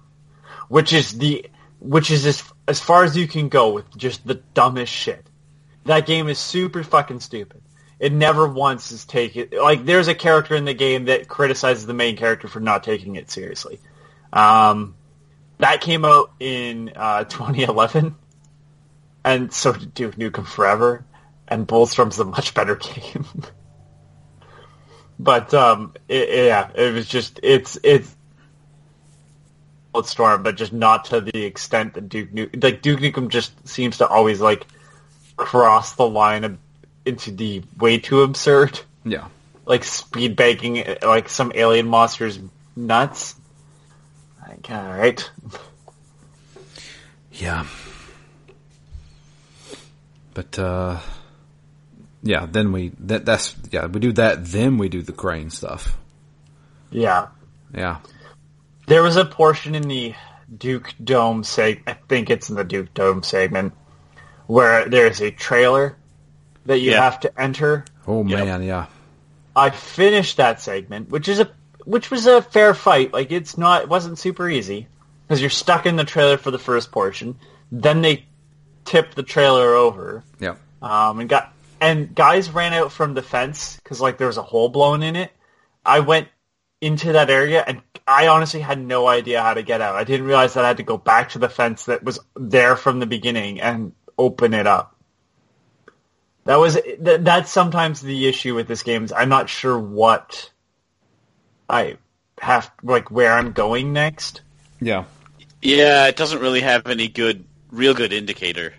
which is the which is as as far as you can go with just the dumbest shit. That game is super fucking stupid. It never once is taken like there's a character in the game that criticizes the main character for not taking it seriously. Um, that came out in uh, (laughs) 2011 and so did Duke Nukem Forever, and Bulletstorm's a much better (laughs) game. but um, it, yeah, it was just it's it's Bulletstorm, but just not to the extent that Duke Nukem like Duke Nukem just seems to always like cross the line of, into the way too absurd, Yeah. like speed banking like some alien monsters nuts. All right. Yeah. But uh yeah, then we that that's yeah, we do that then we do the crane stuff. Yeah. Yeah. There was a portion in the Duke Dome seg I think it's in the Duke Dome segment, where there's a trailer that you Yeah. have to enter. Oh Yep. man, yeah. I finished that segment, which is a which was a fair fight. Like it's not, it wasn't super easy because you're stuck in the trailer for the first portion. Then they tipped the trailer over, Yeah. um, and got and guys ran out from the fence because like there was a hole blown in it. I went into that area and I honestly had no idea how to get out. I didn't realize that I had to go back to the fence that was there from the beginning and open it up. That was th- that's sometimes the issue with this game is I'm not sure what I have like where I'm going next. Yeah. Yeah, it doesn't really have any good, real good indicator.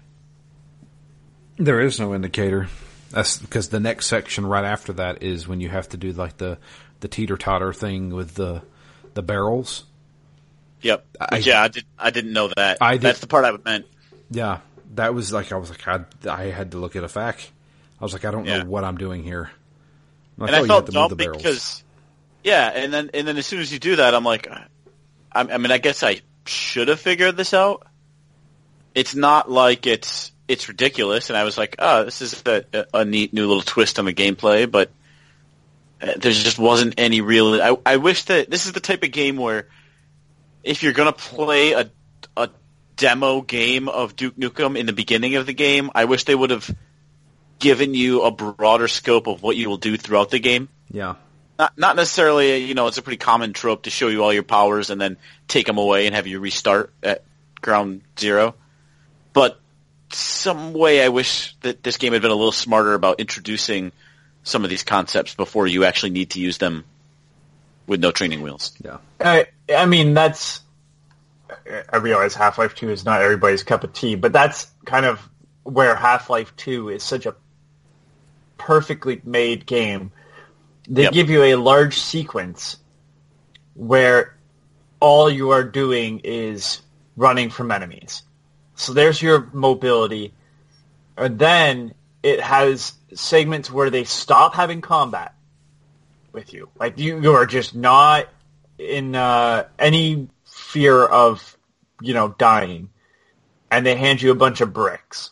There is no indicator. That's because the next section right after that is when you have to do like the the teeter totter thing with the the barrels. Yep. I- yeah, I did. I didn't know that. I did- That's the part I meant. Yeah, that was like I was like I, I had to look at a fact. I was like I don't Yeah. know what I'm doing here. Like, and oh, I you felt have to move dumb the barrels. because, yeah, and then and then as soon as you do that, I'm like, I, I mean, I guess I should have figured this out. It's not like it's it's ridiculous, and I was like, oh, this is a, a neat new little twist on the gameplay, but uh, there just wasn't any real. I, I wish that this is the type of game where if you're gonna play a a demo game of Duke Nukem in the beginning of the game, I wish they would have given you a broader scope of what you will do throughout the game. yeah, Not not necessarily, you know, it's a pretty common trope to show you all your powers and then take them away and have you restart at ground zero. But some way I wish that this game had been a little smarter about introducing some of these concepts before you actually need to use them with no training wheels. yeah, I, I mean, that's. I realize Half Life 2 is not everybody's cup of tea, but that's kind of where Half Life 2 is such a perfectly made game. They Yep. give you a large sequence where all you are doing is running from enemies. So there's your mobility. And then it has segments where they stop having combat with you. Like you, you are just not in uh, any fear of, you know, dying. And they hand you a bunch of bricks.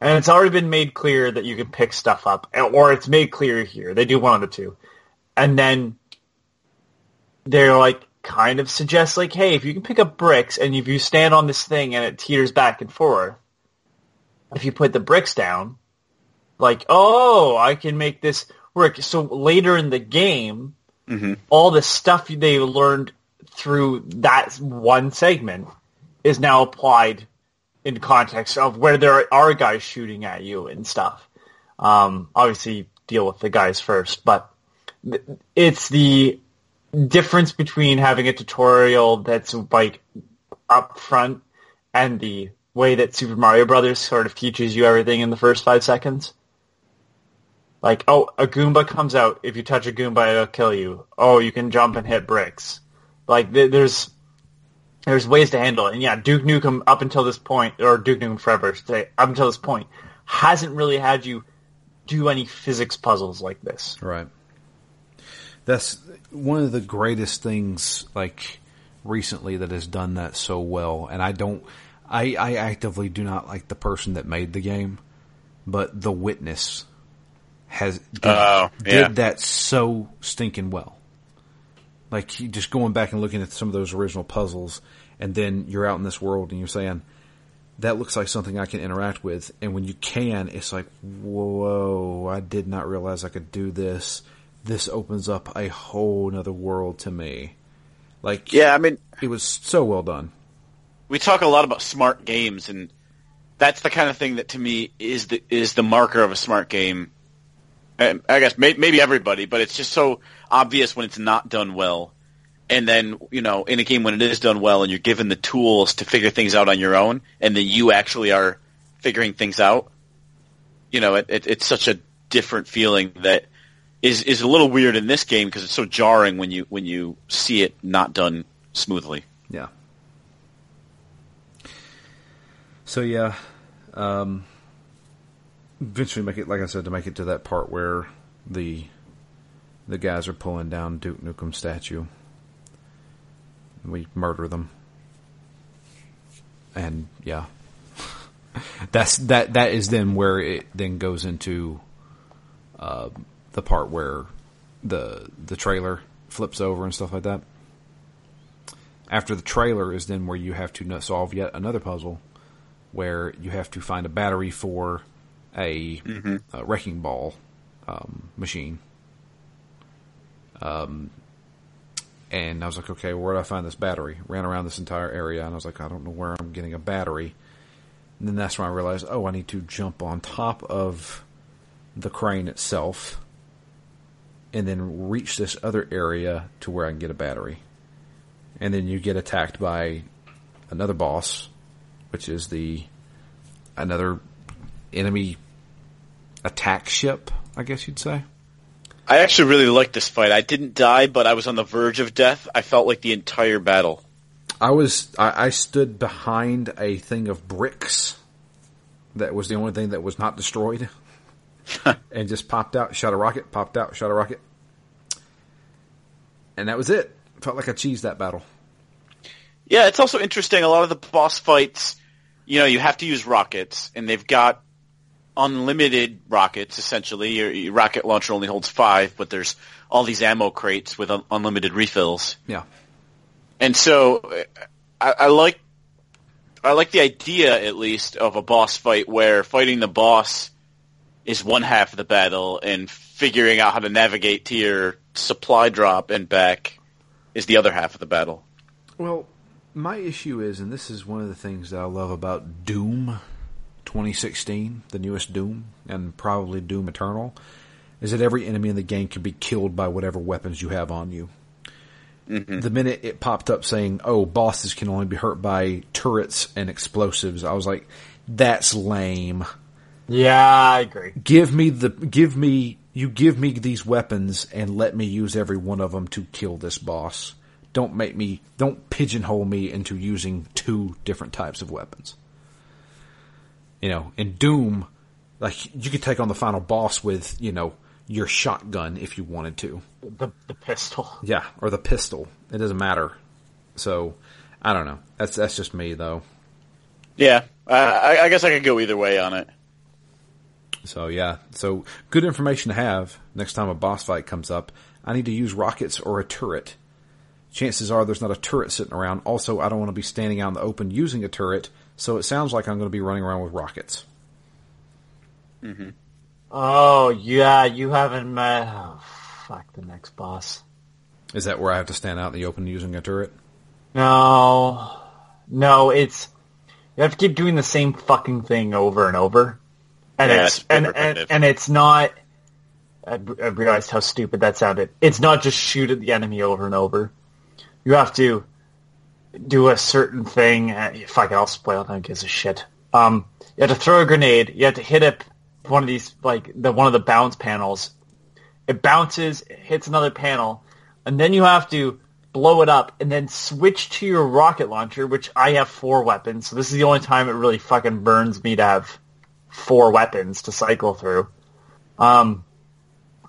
And it's already been made clear that you can pick stuff up, or it's made clear here. They do one of the two. And then they're like, kind of suggest like, hey, if you can pick up bricks and if you stand on this thing and it teeters back and forth, if you put the bricks down, like, oh, I can make this work. So later in the game, mm-hmm. all the stuff they learned through that one segment is now applied in context of where there are guys shooting at you and stuff. Um, obviously, deal with the guys first, but it's the difference between having a tutorial that's like up front and the way that Super Mario Brothers sort of teaches you everything in the first five seconds. Like, oh, a Goomba comes out. If you touch a Goomba, it'll kill you. Oh, you can jump and hit bricks. Like, th- there's there's ways to handle it. And yeah, Duke Nukem up until this point, or Duke Nukem Forever, say up until this point, hasn't really had you do any physics puzzles like this. right. That's one of the greatest things like recently that has done that so well. And I don't, I, I actively do not like the person that made the game, but The Witness has did, Oh, did that so stinking well. Like just going back and looking at some of those original puzzles, and then you're out in this world and you're saying, "That looks like something I can interact with." And when you can, it's like, "Whoa! I did not realize I could do this." This opens up a whole nother world to me. Like, Yeah, I mean, it was so well done. we talk a lot about smart games, and that's the kind of thing that to me is the is the marker of a smart game. And I guess may, maybe everybody, but it's just so obvious when it's not done well. And then you know, in a game when it is done well, and you're given the tools to figure things out on your own, and then you actually are figuring things out. You know, it, it, it's such a different feeling that is is a little weird in this game because it's so jarring when you when you see it not done smoothly. Yeah. So yeah, um, eventually make it like I said to make it to that part where the the guys are pulling down Duke nukem statue. We murder them, and yeah, (laughs) that's that that is then where it then goes into uh, the part where the the trailer flips over and stuff like that. After the trailer is then where you have to solve yet another puzzle, where you have to find a battery for a, a wrecking ball um, machine. Um, and I was like, okay, where do I find this battery? Ran around this entire area, and I was like, I don't know where I'm getting a battery. And then that's when I realized, oh, I need to jump on top of the crane itself, and then reach this other area to where I can get a battery. And then you get attacked by another boss, which is the another enemy attack ship, I guess you'd say. I actually really liked this fight. I didn't die, but I was on the verge of death. I felt like the entire battle. I was I, I stood behind a thing of bricks that was the only thing that was not destroyed, (laughs) and just popped out, shot a rocket, popped out, shot a rocket, and that was it. Felt like I cheesed that battle. Yeah, it's also interesting. A lot of the boss fights, you know, you have to use rockets, and they've got unlimited rockets. Essentially, your, your rocket launcher only holds five, but there's all these ammo crates with un- unlimited refills. Yeah, And so, uh, I, I like, I like the idea at least of a boss fight where fighting the boss is one half of the battle, and figuring out how to navigate to your supply drop and back is the other half of the battle. Well, my issue is, and this is one of the things that I love about Doom 2016, the newest Doom, and probably Doom Eternal, is that every enemy in the game can be killed by whatever weapons you have on you. Mm-hmm. The minute it popped up saying, "Oh, bosses can only be hurt by turrets and explosives," I was like, "That's lame." Yeah, I agree. Give me the give me you give me these weapons and let me use every one of them to kill this boss. Don't make me don't pigeonhole me into using two different types of weapons. You know, in Doom, like you could take on the final boss with, you know, your shotgun if you wanted to. The the pistol. Yeah, or the pistol. It doesn't matter. So, I don't know. That's that's just me though. Yeah, I, I- I guess I could go either way on it. So yeah, so good information to have next time a boss fight comes up. I need to use rockets or a turret. Chances are there's not a turret sitting around. Also, I don't want to be standing out in the open using a turret, so it sounds like I'm going to be running around with rockets. Mm-hmm. Oh yeah, you haven't met. Oh, fuck the next boss. Is that where I have to stand out in the open using a turret? No, no, it's you have to keep doing the same fucking thing over and over, and Yeah, it's it's and, and and it's not. I, I realized how stupid that sounded. It's not just shoot at the enemy over and over. You have to do a certain thing. uh, Fuck I'll spoil. Who gives a shit? Um, you have to throw a grenade. You have to hit it. One of these, like the one of the bounce panels. It bounces, it hits another panel, and then you have to blow it up and then switch to your rocket launcher, which I have four weapons. So this is the only time it really fucking burns me to have four weapons to cycle through. Um,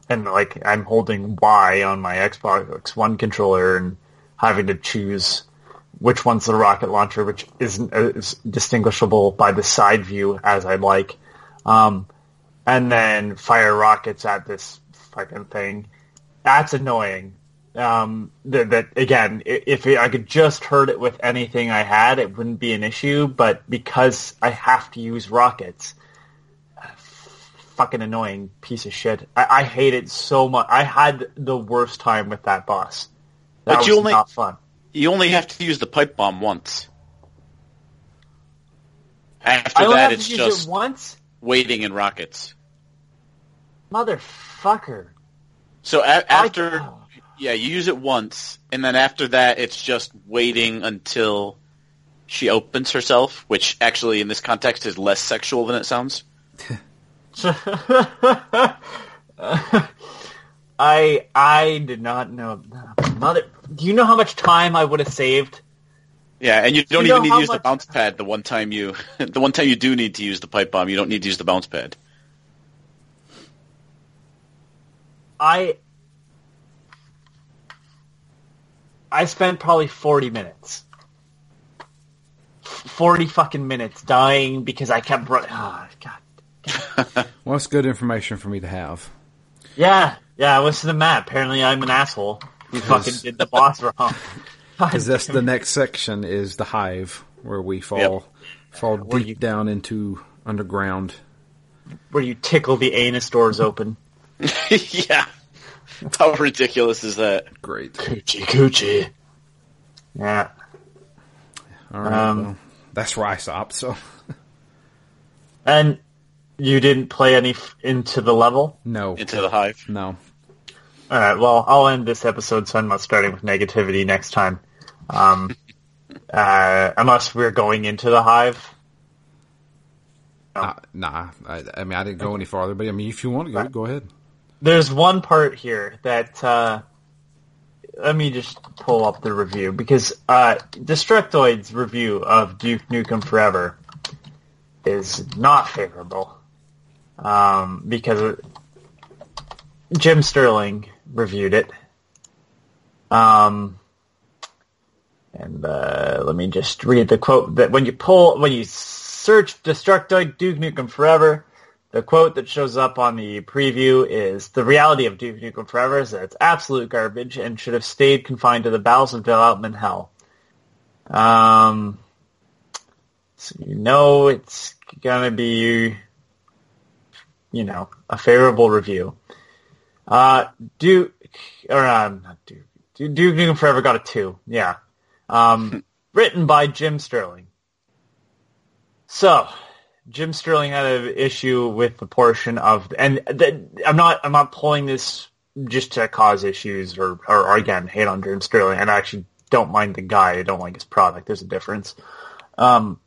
and like I'm holding Y on my Xbox One controller and having to choose which one's the rocket launcher, which isn't is distinguishable by the side view as I'd like. Um, and then fire rockets at this fucking thing. That's annoying. Um, that, that again, if I could just hurt it with anything I had, it wouldn't be an issue. But because I have to use rockets, fucking annoying piece of shit. I, I hate it so much. I had the worst time with that boss. That But was only- not fun. You only have to use the pipe bomb once. After I that, it's just it once, waiting in rockets. motherfucker. So a- after, I- yeah, you use it once, and then after that, it's just waiting until she opens herself, which actually in this context is less sexual than it sounds. (laughs) (laughs) I I did not know. Mother, do you know how much time I would have saved? Yeah, and you don't You even need to use much- the bounce pad the one time you, (laughs) the one time you do need to use the pipe bomb, you don't need to use the bounce pad. I I spent probably forty minutes forty fucking minutes dying because I kept. Run- oh, God. (laughs) Well, it's good information for me to have. Yeah, yeah. I was to the map. Apparently, I'm an asshole. We fucking did the boss wrong. (laughs) Because that's the next section is the hive, where we fall Yep. fall Where deep you- down into underground. where you tickle the anus doors open. (laughs) yeah. How ridiculous is that? Great. Coochie coochie. Yeah. All right. Um, well, that's where I stopped. So And you didn't play any f- into the level? no, Into the hive. no. All right. Well, I'll end this episode so I'm not starting with negativity next time. Um, (laughs) uh, unless we're going into the hive. Uh, nah, I, I mean I didn't go any farther, but I mean if you want to go, go ahead. There's one part here that uh, let me just pull up the review because uh, Destructoid's review of Duke Nukem Forever is not favorable um, because Jim Sterling reviewed it. Um, and uh, let me just read the quote that when you pull when you search Destructoid Duke Nukem Forever. The quote that shows up on the preview is, the reality of Duke Nukem Forever is that it's absolute garbage and should have stayed confined to the bowels of development hell. Um, so you know it's gonna be, you know, a favorable review. Uh, Duke, or uh, not Duke, Duke Nukem Forever got a two, yeah. Um, (laughs) written by Jim Sterling. So, Jim Sterling had an issue with the portion of, and th- I'm not, I'm not pulling this just to cause issues or, or, or again hate on Jim Sterling. And I actually don't mind the guy. I don't like his product. There's a difference. Um,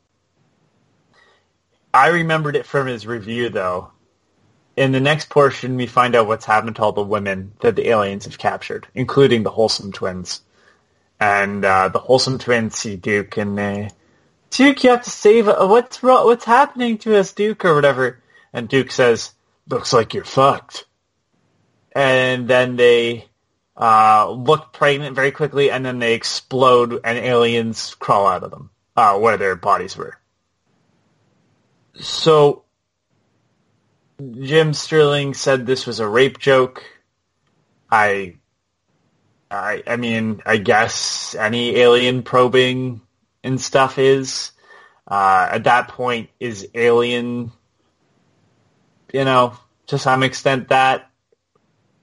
I remembered it from his review though. In the next portion, we find out what's happened to all the women that the aliens have captured, including the Holsom twins. And uh, the Holsom twins see Duke and they, Duke, you have to save. Uh, what's? What's happening to us, Duke, or whatever? And Duke says, "Looks like you're fucked." And then they uh, look pregnant very quickly, and then they explode, and aliens crawl out of them, uh, where their bodies were. So, Jim Sterling said this was a rape joke. I, I, I mean, I guess any alien probing and stuff is. Uh, at that point, is Alien, you know, to some extent that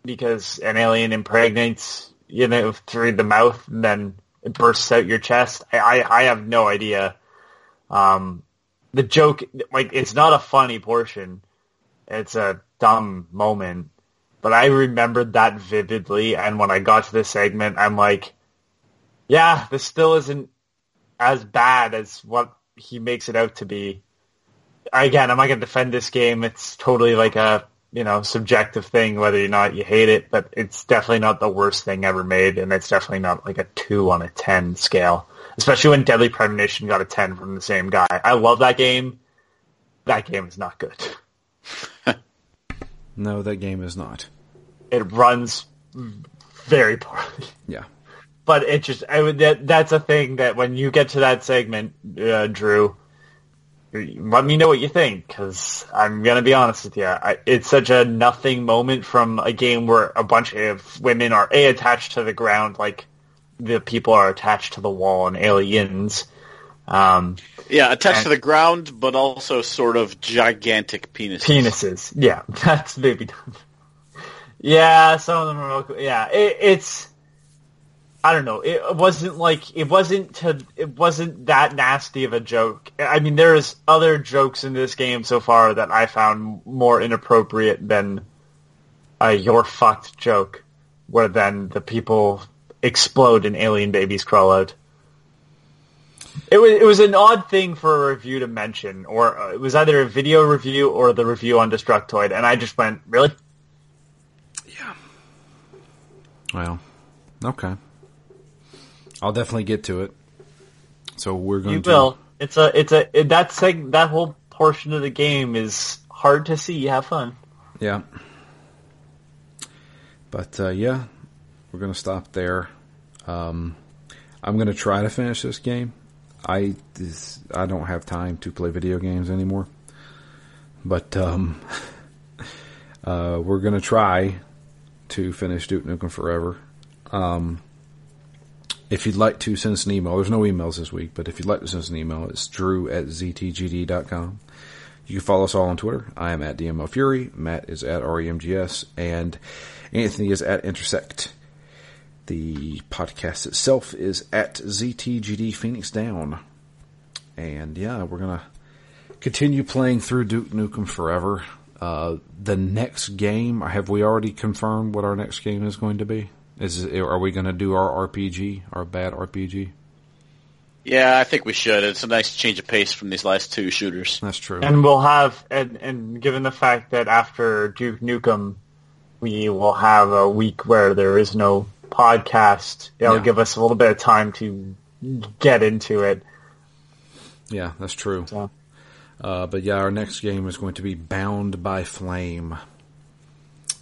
because an alien impregnates, you know, through the mouth and then it bursts out your chest. I, I, I have no idea. Um, the joke, like, it's not a funny portion. It's a dumb moment. But I remembered that vividly, and when I got to this segment, I'm like, yeah, this still isn't as bad as what he makes it out to be. Again, I'm not going to defend this game. It's totally like a, you know, subjective thing, whether or not you hate it, but it's definitely not the worst thing ever made, and it's definitely not like a 2 on a 10 scale. Especially when Deadly Premonition got a 10 from the same guy. I love that game. That game is not good. No, that game is not. It runs very poorly. Yeah. but it just I would that that's a thing that when you get to that segment, uh, Drew, let me know what you think because I'm gonna be honest with you. I, it's such a nothing moment from a game where a bunch of women are a attached to the ground, like the people are attached to the wall and aliens. Um, Yeah, attached to the ground, but also sort of gigantic penises. penises. Yeah, (laughs) that's maybe. yeah, some of them are. real. Yeah, it, it's. I don't know. It wasn't like it wasn't to. It wasn't that nasty of a joke. I mean, there's other jokes in this game so far that I found more inappropriate than a "you're fucked" joke, where then the people explode and alien babies crawl out. It was it was an odd thing for a review to mention, or uh, it was either a video review or the review on Destructoid, and I just went, really? Yeah. Well, okay. I'll definitely get to it. So we're going You to. will. It's a it's a it, that seg that whole portion of the game is hard to see. Have fun. Yeah. But uh, yeah, we're going to stop there. Um, I'm going to try to finish this game. I this, I don't have time to play video games anymore. But um, (laughs) uh, we're gonna try to finish Duke Nukem Forever. Um, if you'd like to send us an email, there's no emails this week, but if you'd like to send us an email, it's drew at ztgd.com. You can follow us all on Twitter. I am at DMO Fury. Matt is at REMGS. And Anthony is at Intersect. The podcast itself is at ZTGD Phoenix Down. And yeah, we're going to continue playing through Duke Nukem Forever. Uh, the next game, have we already confirmed what our next game is going to be? Is are we going to do our RPG, our bad RPG? Yeah, I think we should. It's a nice change of pace from these last two shooters. That's true. And we'll have, and, and given the fact that after Duke Nukem, we will have a week where there is no podcast, it'll Yeah. give us a little bit of time to get into it. Yeah, that's true. So, Uh, but yeah, our next game is going to be Bound by Flame.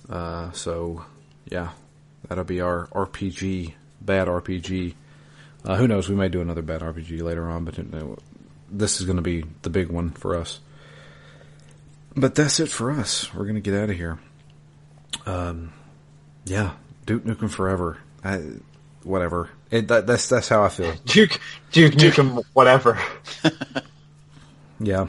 Uh, so yeah, that'll be our RPG, bad RPG. Uh, who knows? We may do another bad RPG later on, but this is going to be the big one for us. But that's it for us. We're going to get out of here. Um, yeah, Duke Nukem Forever. I, whatever. It, that, that's that's how I feel. (laughs) Duke, Duke Nukem, whatever. (laughs) Yeah,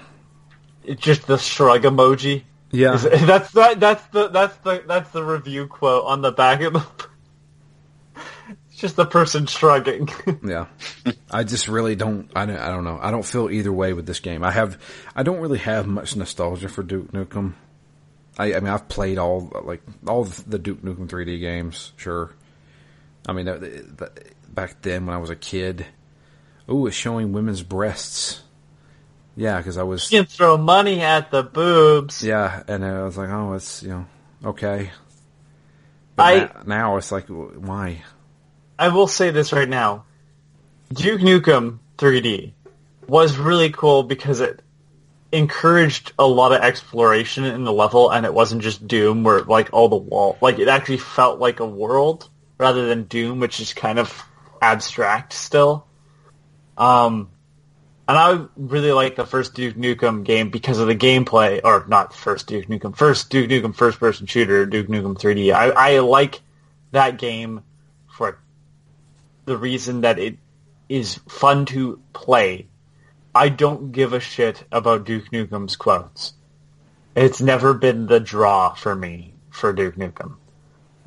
It's just the shrug emoji. yeah. Is- That's that. That's the that's the that's the review quote on the back of the. (laughs) It's just the person shrugging. Yeah, I just really don't. I don't. I don't know. I don't feel either way with this game. I have. I don't really have much nostalgia for Duke Nukem. I, I mean, I've played all like all the Duke Nukem 3D games. Sure. I mean, that, that, back then when I was a kid. Oh, it's showing women's breasts. Yeah, because I was. you can throw money at the boobs. Yeah, and I was like, oh, it's you know, okay. But I- na- now it's like, why? I will say this right now. Duke Nukem 3D was really cool because it encouraged a lot of exploration in the level and it wasn't just Doom where like all the wall like it actually felt like a world rather than Doom which is kind of abstract still. Um and I really like the first Duke Nukem game because of the gameplay or not first Duke Nukem first Duke Nukem first person shooter Duke Nukem 3D. I I like that game for the reason that it is fun to play. I don't give a shit about Duke Nukem's quotes. It's never been the draw for me for Duke Nukem.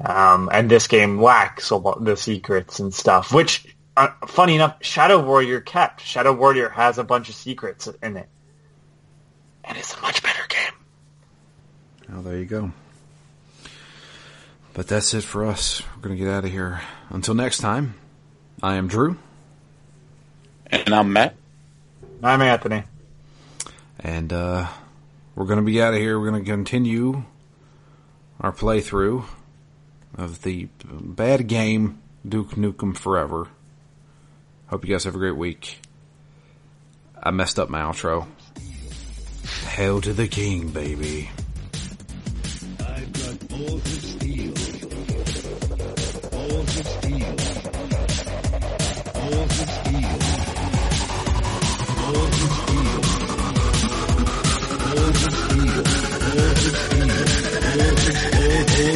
Um, and this game lacks a lot the secrets and stuff, which, uh, funny enough, Shadow Warrior kept. Shadow Warrior has a bunch of secrets in it. And it's a much better game. Oh, there you go. But that's it for us. We're going to get out of here. Until next time, I am Drew, And I'm Matt. I'm Anthony. and uh, we're going to be out of here. We're going to continue our playthrough of the bad game Duke Nukem Forever. Hope you guys have a great week. I messed up my outro. Hail to the king, baby. I've got balls of steel. Balls of steel. The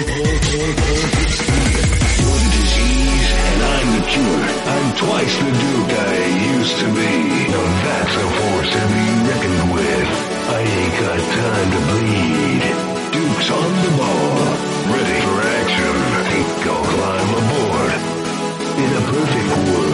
disease, and I'm the cure. I'm twice the Duke I used to be. Now that's a force to be reckoned with. I ain't got time to bleed. Duke's on the ball, ready for action. Think I'll climb aboard. In a perfect world,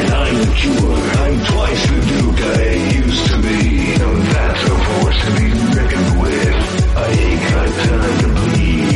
and I'm the cure. I'm twice the Duke I used to be. Now that's a force to be reckoned with. I ain't got time to bleed.